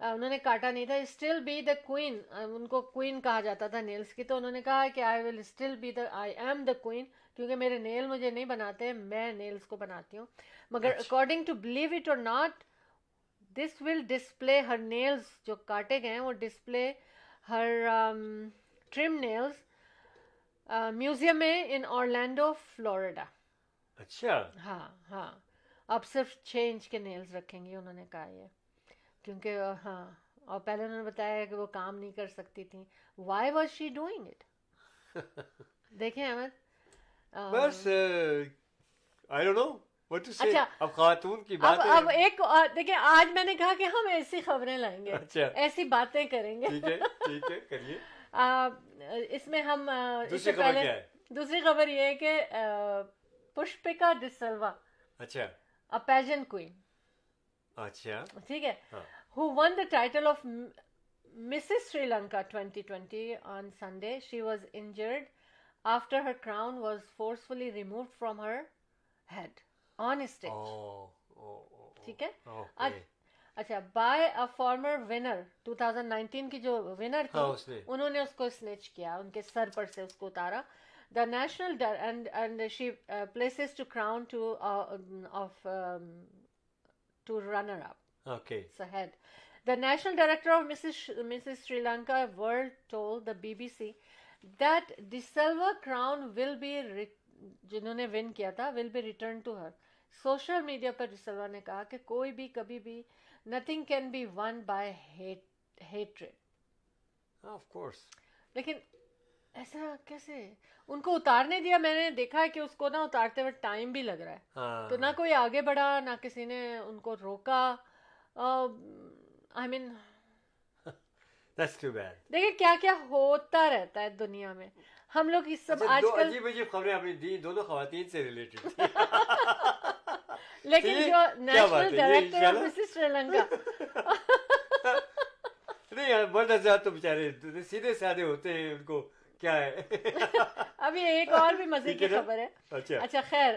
انہوں نے کاٹا نہیں تھا اسٹل بی دا کوئن ان کو کوئن کہا جاتا تھا نیلس کی تو انہوں نے کہا کہ I will still be the I am the queen کیونکہ میرے نیل مجھے نہیں بناتے میں نیلس کو بناتی ہوں مگر according to believe it or not this will display her nails جو کاٹے گئے ہیں وہ display her trim nails museum ہے ان آرلینڈو فلوریڈا۔ اچھا۔ ہاں ہاں۔ اب صرف چھ انچ کے نیلز رکھیں گی انہوں نے کہا یہ۔ کیونکہ ہاں اور پہلے انہوں نے بتایا کہ وہ کام نہیں کر سکتی تھیں۔ Why was she doing it دیکھیں احمد بس آئی ڈونٹ نو اچھا۔ اب خاتون کی بات اب ایک دیکھیں آج میں نے کہا کہ ہم ایسی خبریں لائیں گے۔ اچھا۔ ایسی باتیں کریں گے۔ ٹھیک ہے ٹھیک ہے کریے۔ اس میں ہم اس سے پہلے دوسری خبر یہ ہے کہ پشپکا ڈسلوا اچھا۔ ا پیجن کوئین اچھا۔ ٹھیک ہے؟ Who won the title of Mrs Sri Lanka twenty twenty on Sunday she was injured after her crown was forcefully removed from her head on stage ٹھیک ہے؟ اچھا بائی ا فارمر ونر 2019 کی جو winner تھی ہاں، انہوں نے اس کو سنچ کیا ان کے سر پر سے اس کو اتارا۔ The national and and she places to crown to of to runner up okay said the national director of Mrs Mrs Sri Lanka world told the B B C that the silver crown will be جنہوں نے won کیا تھا will be return to her social media پر ڈسلوا نے کہا کہ کوئی بھی کبھی بھی nothing can be won by hatred of course لیکن ایسا کیسے ان کو اتارنے دیا میں نے دیکھا ہے کہ اس کو نہ اتارتے ہوئے ٹائم بھی لگ رہا ہے تو نہ کوئی آگے بڑھا نہ کسی نے ان کو روکا آئی مین دیکھیں کیا کیا ہوتا رہتا ہے دنیا میں ہم لوگ اس سب آج کل عجیب عجیب خبریں دونوں خواتین سے ریلیٹڈ لیکن جو national director of Mrs Sri Lanka نہیں یار مولانا صاحب تو بےچارے سیدھے سادھے ہوتے ہیں ان کو کیا ہے؟ ابھی ایک اور بھی مزے کی خبر ہے۔ اچھا۔, اچھا، خیر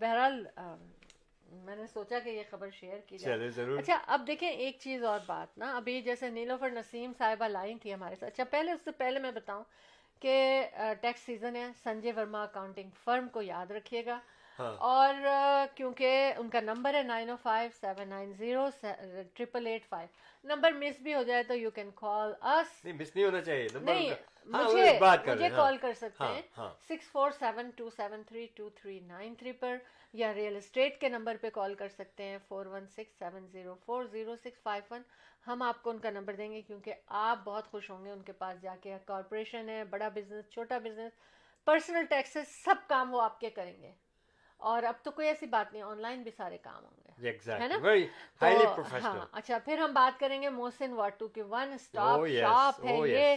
بہرحال میں نے سوچا کہ یہ خبر شیئر کی جائے۔ ضرور۔ اچھا اب دیکھیں ایک چیز اور بات نا۔ ابھی جیسے نیلوفر نسیم صاحبہ لائن تھی ہمارے ساتھ۔ اچھا پہلے اس سے پہلے میں بتاؤں کہ ٹیکس سیزن ہے۔ سنجے ورما اکاؤنٹنگ فرم کو یاد رکھیے گا۔ اور کیونکہ ان کا نمبر ہے nine O five seven nine zero triple eight five. Number miss بھی ہو جائے تو یو کین کال اس۔ مس نہیں ہونا چاہیے۔ نہیں مجھے مجھے کال کر سکتے ہیں۔ Six four seven two seven three two three nine three پر یا ریئل اسٹیٹ کے نمبر پہ کال کر سکتے ہیں four one six seven zero four zero six five one. ہم آپ کو ان کا نمبر دیں گے کیونکہ آپ بہت خوش ہوں گے ان کے پاس جا کے۔ کارپوریشن ہے بڑا بزنس چھوٹا بزنس پرسنل ٹیکسز سب کام وہ آپ کے کریں گے۔ اور اب تو کوئی ایسی بات نہیں آن لائن بھی سارے کام ہوں گے۔ ہاں، اچھا پھر ہم بات کریں گے محسن واٹو کی۔ ون اسٹاپ شاپ ہے یہ۔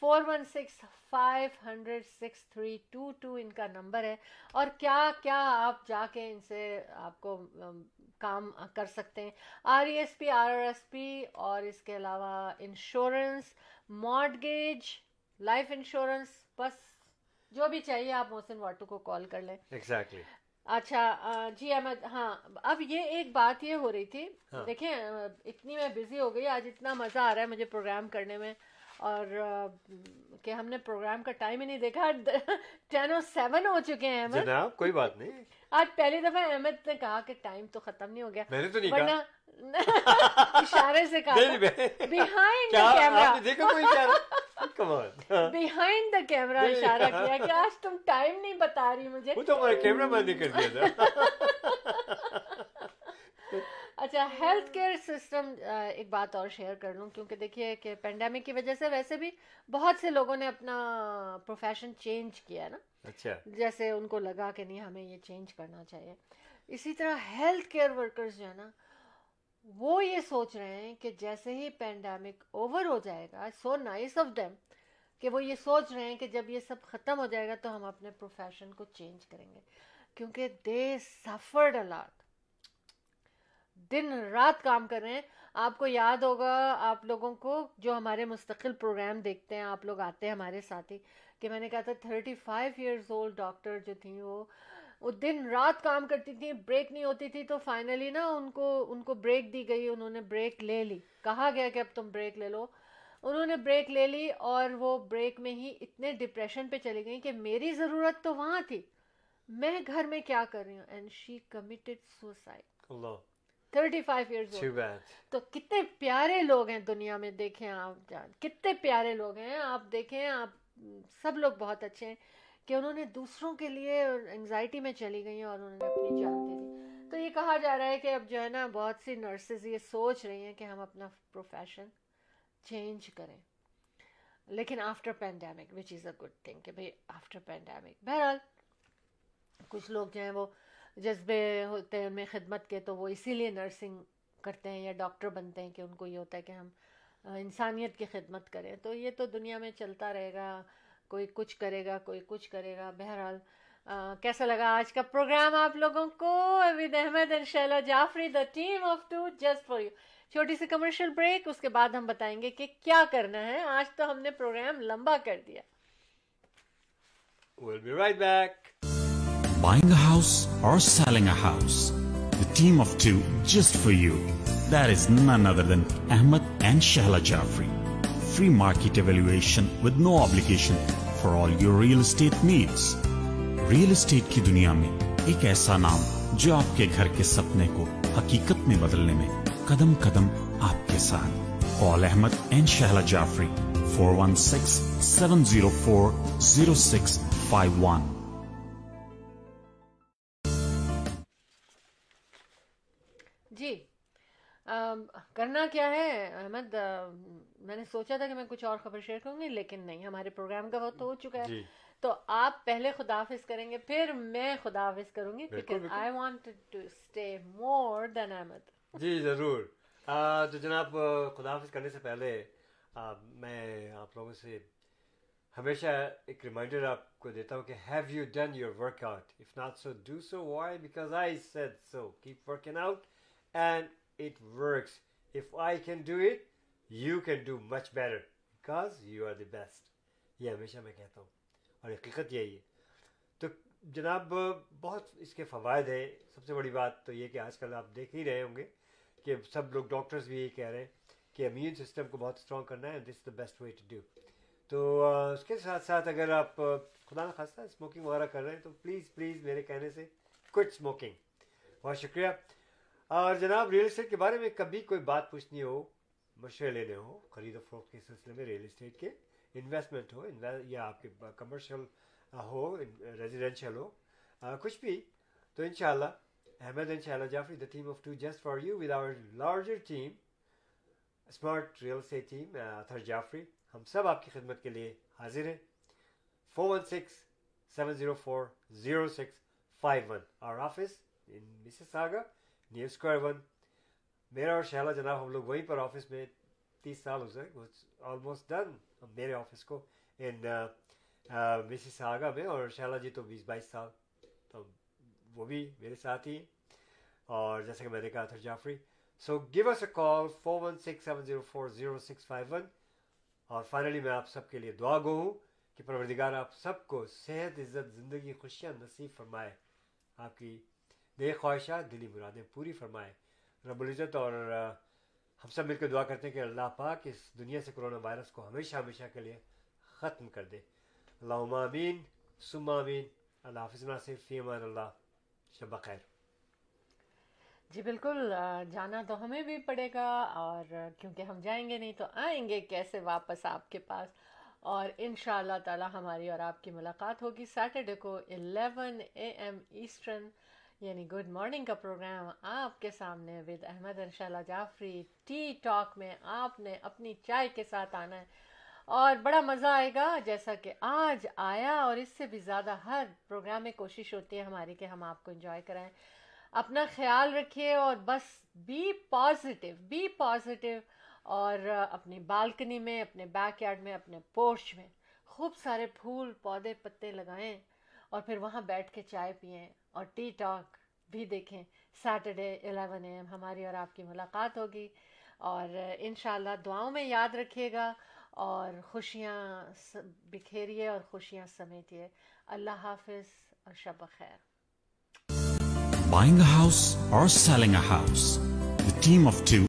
Four one six five hundred six three two two ان کا نمبر ہے۔ اور کیا کیا آپ جا کے ان سے آپ کو کام کر سکتے ہیں؟ R E S P R R S P اور اس کے علاوہ انشورنس مارڈگیج لائف انشورنس بس جو بھی چاہیے آپ موسن واٹو کو کال کر لیں۔ ایگزیکٹلی اچھا جی احمد ہاں اب یہ ایک بات یہ ہو رہی تھی ہاں۔ دیکھیں اتنی میں بزی ہو گئی آج اتنا مزہ آ رہا ہے مجھے پروگرام کرنے میں اور کہ ہم نے پروگرام کا ٹائم ہی نہیں دیکھا ٹین اور سیون ہو چکے ہیں احمد۔ کوئی بات نہیں۔ آج پہلی دفعہ احمد نے کہا کہ ٹائم تو ختم نہیں ہو گیا میں نے تو نہیں کہا۔ اشارے سے کہا بہائنڈ دا کوئی اشارہ؟ بہائنڈ دا اشارہ کیا کہ آج تم ٹائم نہیں بتا رہی مجھے۔ وہ تو ہمارا بند کر دیا تھا۔ اچھا ہیلتھ کیئر سسٹم ایک بات اور شیئر کر لوں۔ کیونکہ دیکھیے کہ پینڈیمک کی وجہ سے ویسے بھی بہت سے لوگوں نے اپنا پروفیشن چینج کیا ہے نا۔ اچھا۔ جیسے ان کو لگا کہ نہیں ہمیں یہ چینج کرنا چاہیے۔ اسی طرح ہیلتھ کیئر ورکرز جو ہے نا وہ یہ سوچ رہے ہیں کہ جیسے ہی پینڈامک اوور ہو جائے گا سو نائس آف دیم کہ وہ یہ سوچ رہے ہیں کہ جب یہ سب ختم ہو جائے گا تو ہم اپنے پروفیشن کو چینج کریں گے۔ کیونکہ دے سفرڈ الاٹ دن رات کام کر رہے ہیں۔ آپ کو یاد ہوگا، آپ لوگوں کو جو ہمارے مستقل پروگرام دیکھتے ہیں، آپ لوگ آتے ہیں ہمارے ساتھی، کہ میں نے کہا تھا thirty five years old doctor جو تھیں وہ وہ دن رات کام کرتی تھیں بریک نہیں ہوتی تھی تو فائنلی نا ان کو ان کو بریک دی گئی انہوں نے بریک لے لی۔ کہا گیا کہ اب تم بریک لے لو۔ انہوں نے بریک لے لی اور وہ بریک میں ہی اتنے ڈپریشن پہ چلی گئیں کہ میری ضرورت تو وہاں تھی۔ میں گھر میں کیا کر رہی ہوں؟ And she committed suicide thirty five تو کتنے پیارے لوگ ہیں دنیا میں دیکھیں آپ کتنے پیارے لوگ ہیں۔ آپ دیکھیں آپ سب لوگ بہت اچھے ہیں۔ کہ انہوں نے دوسروں کے لیے انگزائٹی میں چلی گئی ہیں اور انہوں نے اپنی جان دے دی۔ تو یہ کہا جا رہا ہے کہ اب جو ہے نا بہت سی نرسز یہ سوچ رہی ہیں کہ ہم اپنا پروفیشن چینج کریں۔ لیکن after pandemic which is a good thing کہ بھائی آفٹر پینڈیمک بہرحال کچھ لوگ جو ہیں وہ جذبے ہوتے ہیں ان میں خدمت کے تو وہ اسی لیے نرسنگ کرتے ہیں یا ڈاکٹر بنتے ہیں کہ ان کو یہ ہوتا ہے کہ ہم انسانیت کی خدمت کریں۔ تو یہ تو دنیا میں چلتا رہے گا۔ کوئی کچھ کرے گا کوئی کچھ کرے گا بہرحال کیسا لگا آج کا پروگرام آپ لوگوں کو ود احمد ان شاء اللہ Jafri the team of two just for you چھوٹی سی کمرشل بریک اس کے بعد ہم بتائیں گے کہ کیا کرنا ہے آج تو ہم نے پروگرام لمبا کر دیا We'll be right back. Buying a house or selling a house. The team of two just for you. That is none other than Ahmed and Shahla Jafri. free market evaluation with no obligation for all your real estate needs. Real estate کی دنیا میں ایک ایسا نام جو آپ کے گھر کے سپنے کو حقیقت میں بدلنے میں قدم قدم آپ کے ساتھ۔ Call Ahmed and Shahla Jafri four one six seven zero four zero six five one جی کرنا کیا ہے؟ احمد میں نے سوچا تھا کہ میں کچھ اور خبر شیئر کروں گی لیکن نہیں ہمارے پروگرام کا وقت ہو چکا ہے۔ جی۔ تو آپ پہلے خدا حافظ کریں گے پھر میں خدا حافظ کروں گی آئی وانٹ مور دین احمد جی ضرور۔ تو جناب خدا حافظ کرنے سے پہلے میں آپ لوگوں سے ہمیشہ ایک ریمائنڈر آپ کو دیتا ہوں کہ have you done your workout if not so do so why because I set so keep working out and it works if I can do it you can do much better because you are the best یہ ہمیشہ میں کہتا ہوں اور حقیقت یہی ہے۔ تو جناب، بہت اس کے فوائد ہیں۔ سب سے بڑی بات تو یہ کہ آج کل آپ دیکھ ہی رہے ہوں گے کہ سب لوگ ڈاکٹرز بھی یہی کہہ رہے ہیں کہ امیون سسٹم کو بہت اسٹرانگ کرنا ہے this is the best way to do تو اس کے ساتھ ساتھ اگر آپ خدا نخواستہ اسموکنگ وغیرہ کر رہے ہیں تو پلیز پلیز میرے کہنے سے کچھ اسموکنگ بہت شکریہ۔ اور جناب ریئل اسٹیٹ کے بارے میں کبھی کوئی بات پوچھنی ہو مشورے لینے ہوں، خرید و فروخت کے سلسلے میں ریل اسٹیٹ کے انویسٹمنٹ ہو یا آپ کے کمرشل ہو ریزیڈینشیل ہو کچھ بھی۔ تو انشاءاللہ، Ahmed Allah Jafri the team of two just for you with our larger team smart real estate team Athar Jafri. ہم سب آپ کی خدمت کے لیے حاضر ہیں۔ Four one six seven zero four zero six five one اور office in Mississauga new square one میرا اور شہلا جناب ہم لوگ وہیں پر آفس میں تیس سال ہو سکے آلموسٹ ڈن میرے آفس کو ان مسز آگا میں اور شہلا جی تو بیس بائیس سال، تو وہ بھی میرے ساتھ ہی اور جیسا کہ میں نے کہا تھا Jafri so give us a call four one six seven zero four zero six five one اور فائنلی میں آپ سب کے لیے دعا گو ہوں کہ پروردگار آپ سب کو صحت، عزت، زندگی خوشیاں نصیب فرمائے، آپ کی بے خواہشات، دلی مرادیں پوری فرمائے۔ رب العزت اور ہم سب مل کے دعا کرتے ہیں کہ اللہ پاک اس دنیا سے کرونا وائرس کو ہمیشہ ہمیشہ کے لیے ختم کر دے۔ اللہ امین سم امین اللہ حافظ ناصر فی امان اللہ، شب خیر جی بالکل جانا تو ہمیں بھی پڑے گا اور کیونکہ ہم جائیں گے نہیں تو آئیں گے کیسے واپس آپ کے پاس۔ اور ان شاء اللہ تعالیٰ ہماری اور آپ کی ملاقات ہوگی سیٹرڈے کو 11 اے ایم ایسٹرن۔ یعنی گڈ مارننگ کا پروگرام آپ کے سامنے ود احمد انشاءاللہ جعفری ٹی ٹاک میں آپ نے اپنی چائے کے ساتھ آنا ہے۔ اور بڑا مزہ آئے گا جیسا کہ آج آیا اور اس سے بھی زیادہ ہر پروگرام میں کوشش ہوتی ہے ہماری کہ ہم آپ کو انجوائے کرائیں۔ اپنا خیال رکھیے اور بس بی پازیٹیو بی پازیٹیو اور اپنی بالکنی میں، اپنے بیک یارڈ میں، اپنے پورچ میں خوب سارے پھول، پودے، پتے لگائیں اور پھر وہاں بیٹھ کے چائے پئیں اور ٹی ٹاک بھی دیکھیں۔ سیٹرڈے الیون اے ایم ہماری اور آپ کی ملاقات ہوگی۔ اور انشاءاللہ دعاؤں میں یاد رکھیے گا۔ اور خوشیاں بکھیریے اور خوشیاں سمیٹیے۔ اللہ حافظ اور شب خیر Buying a house or selling a house, the team of two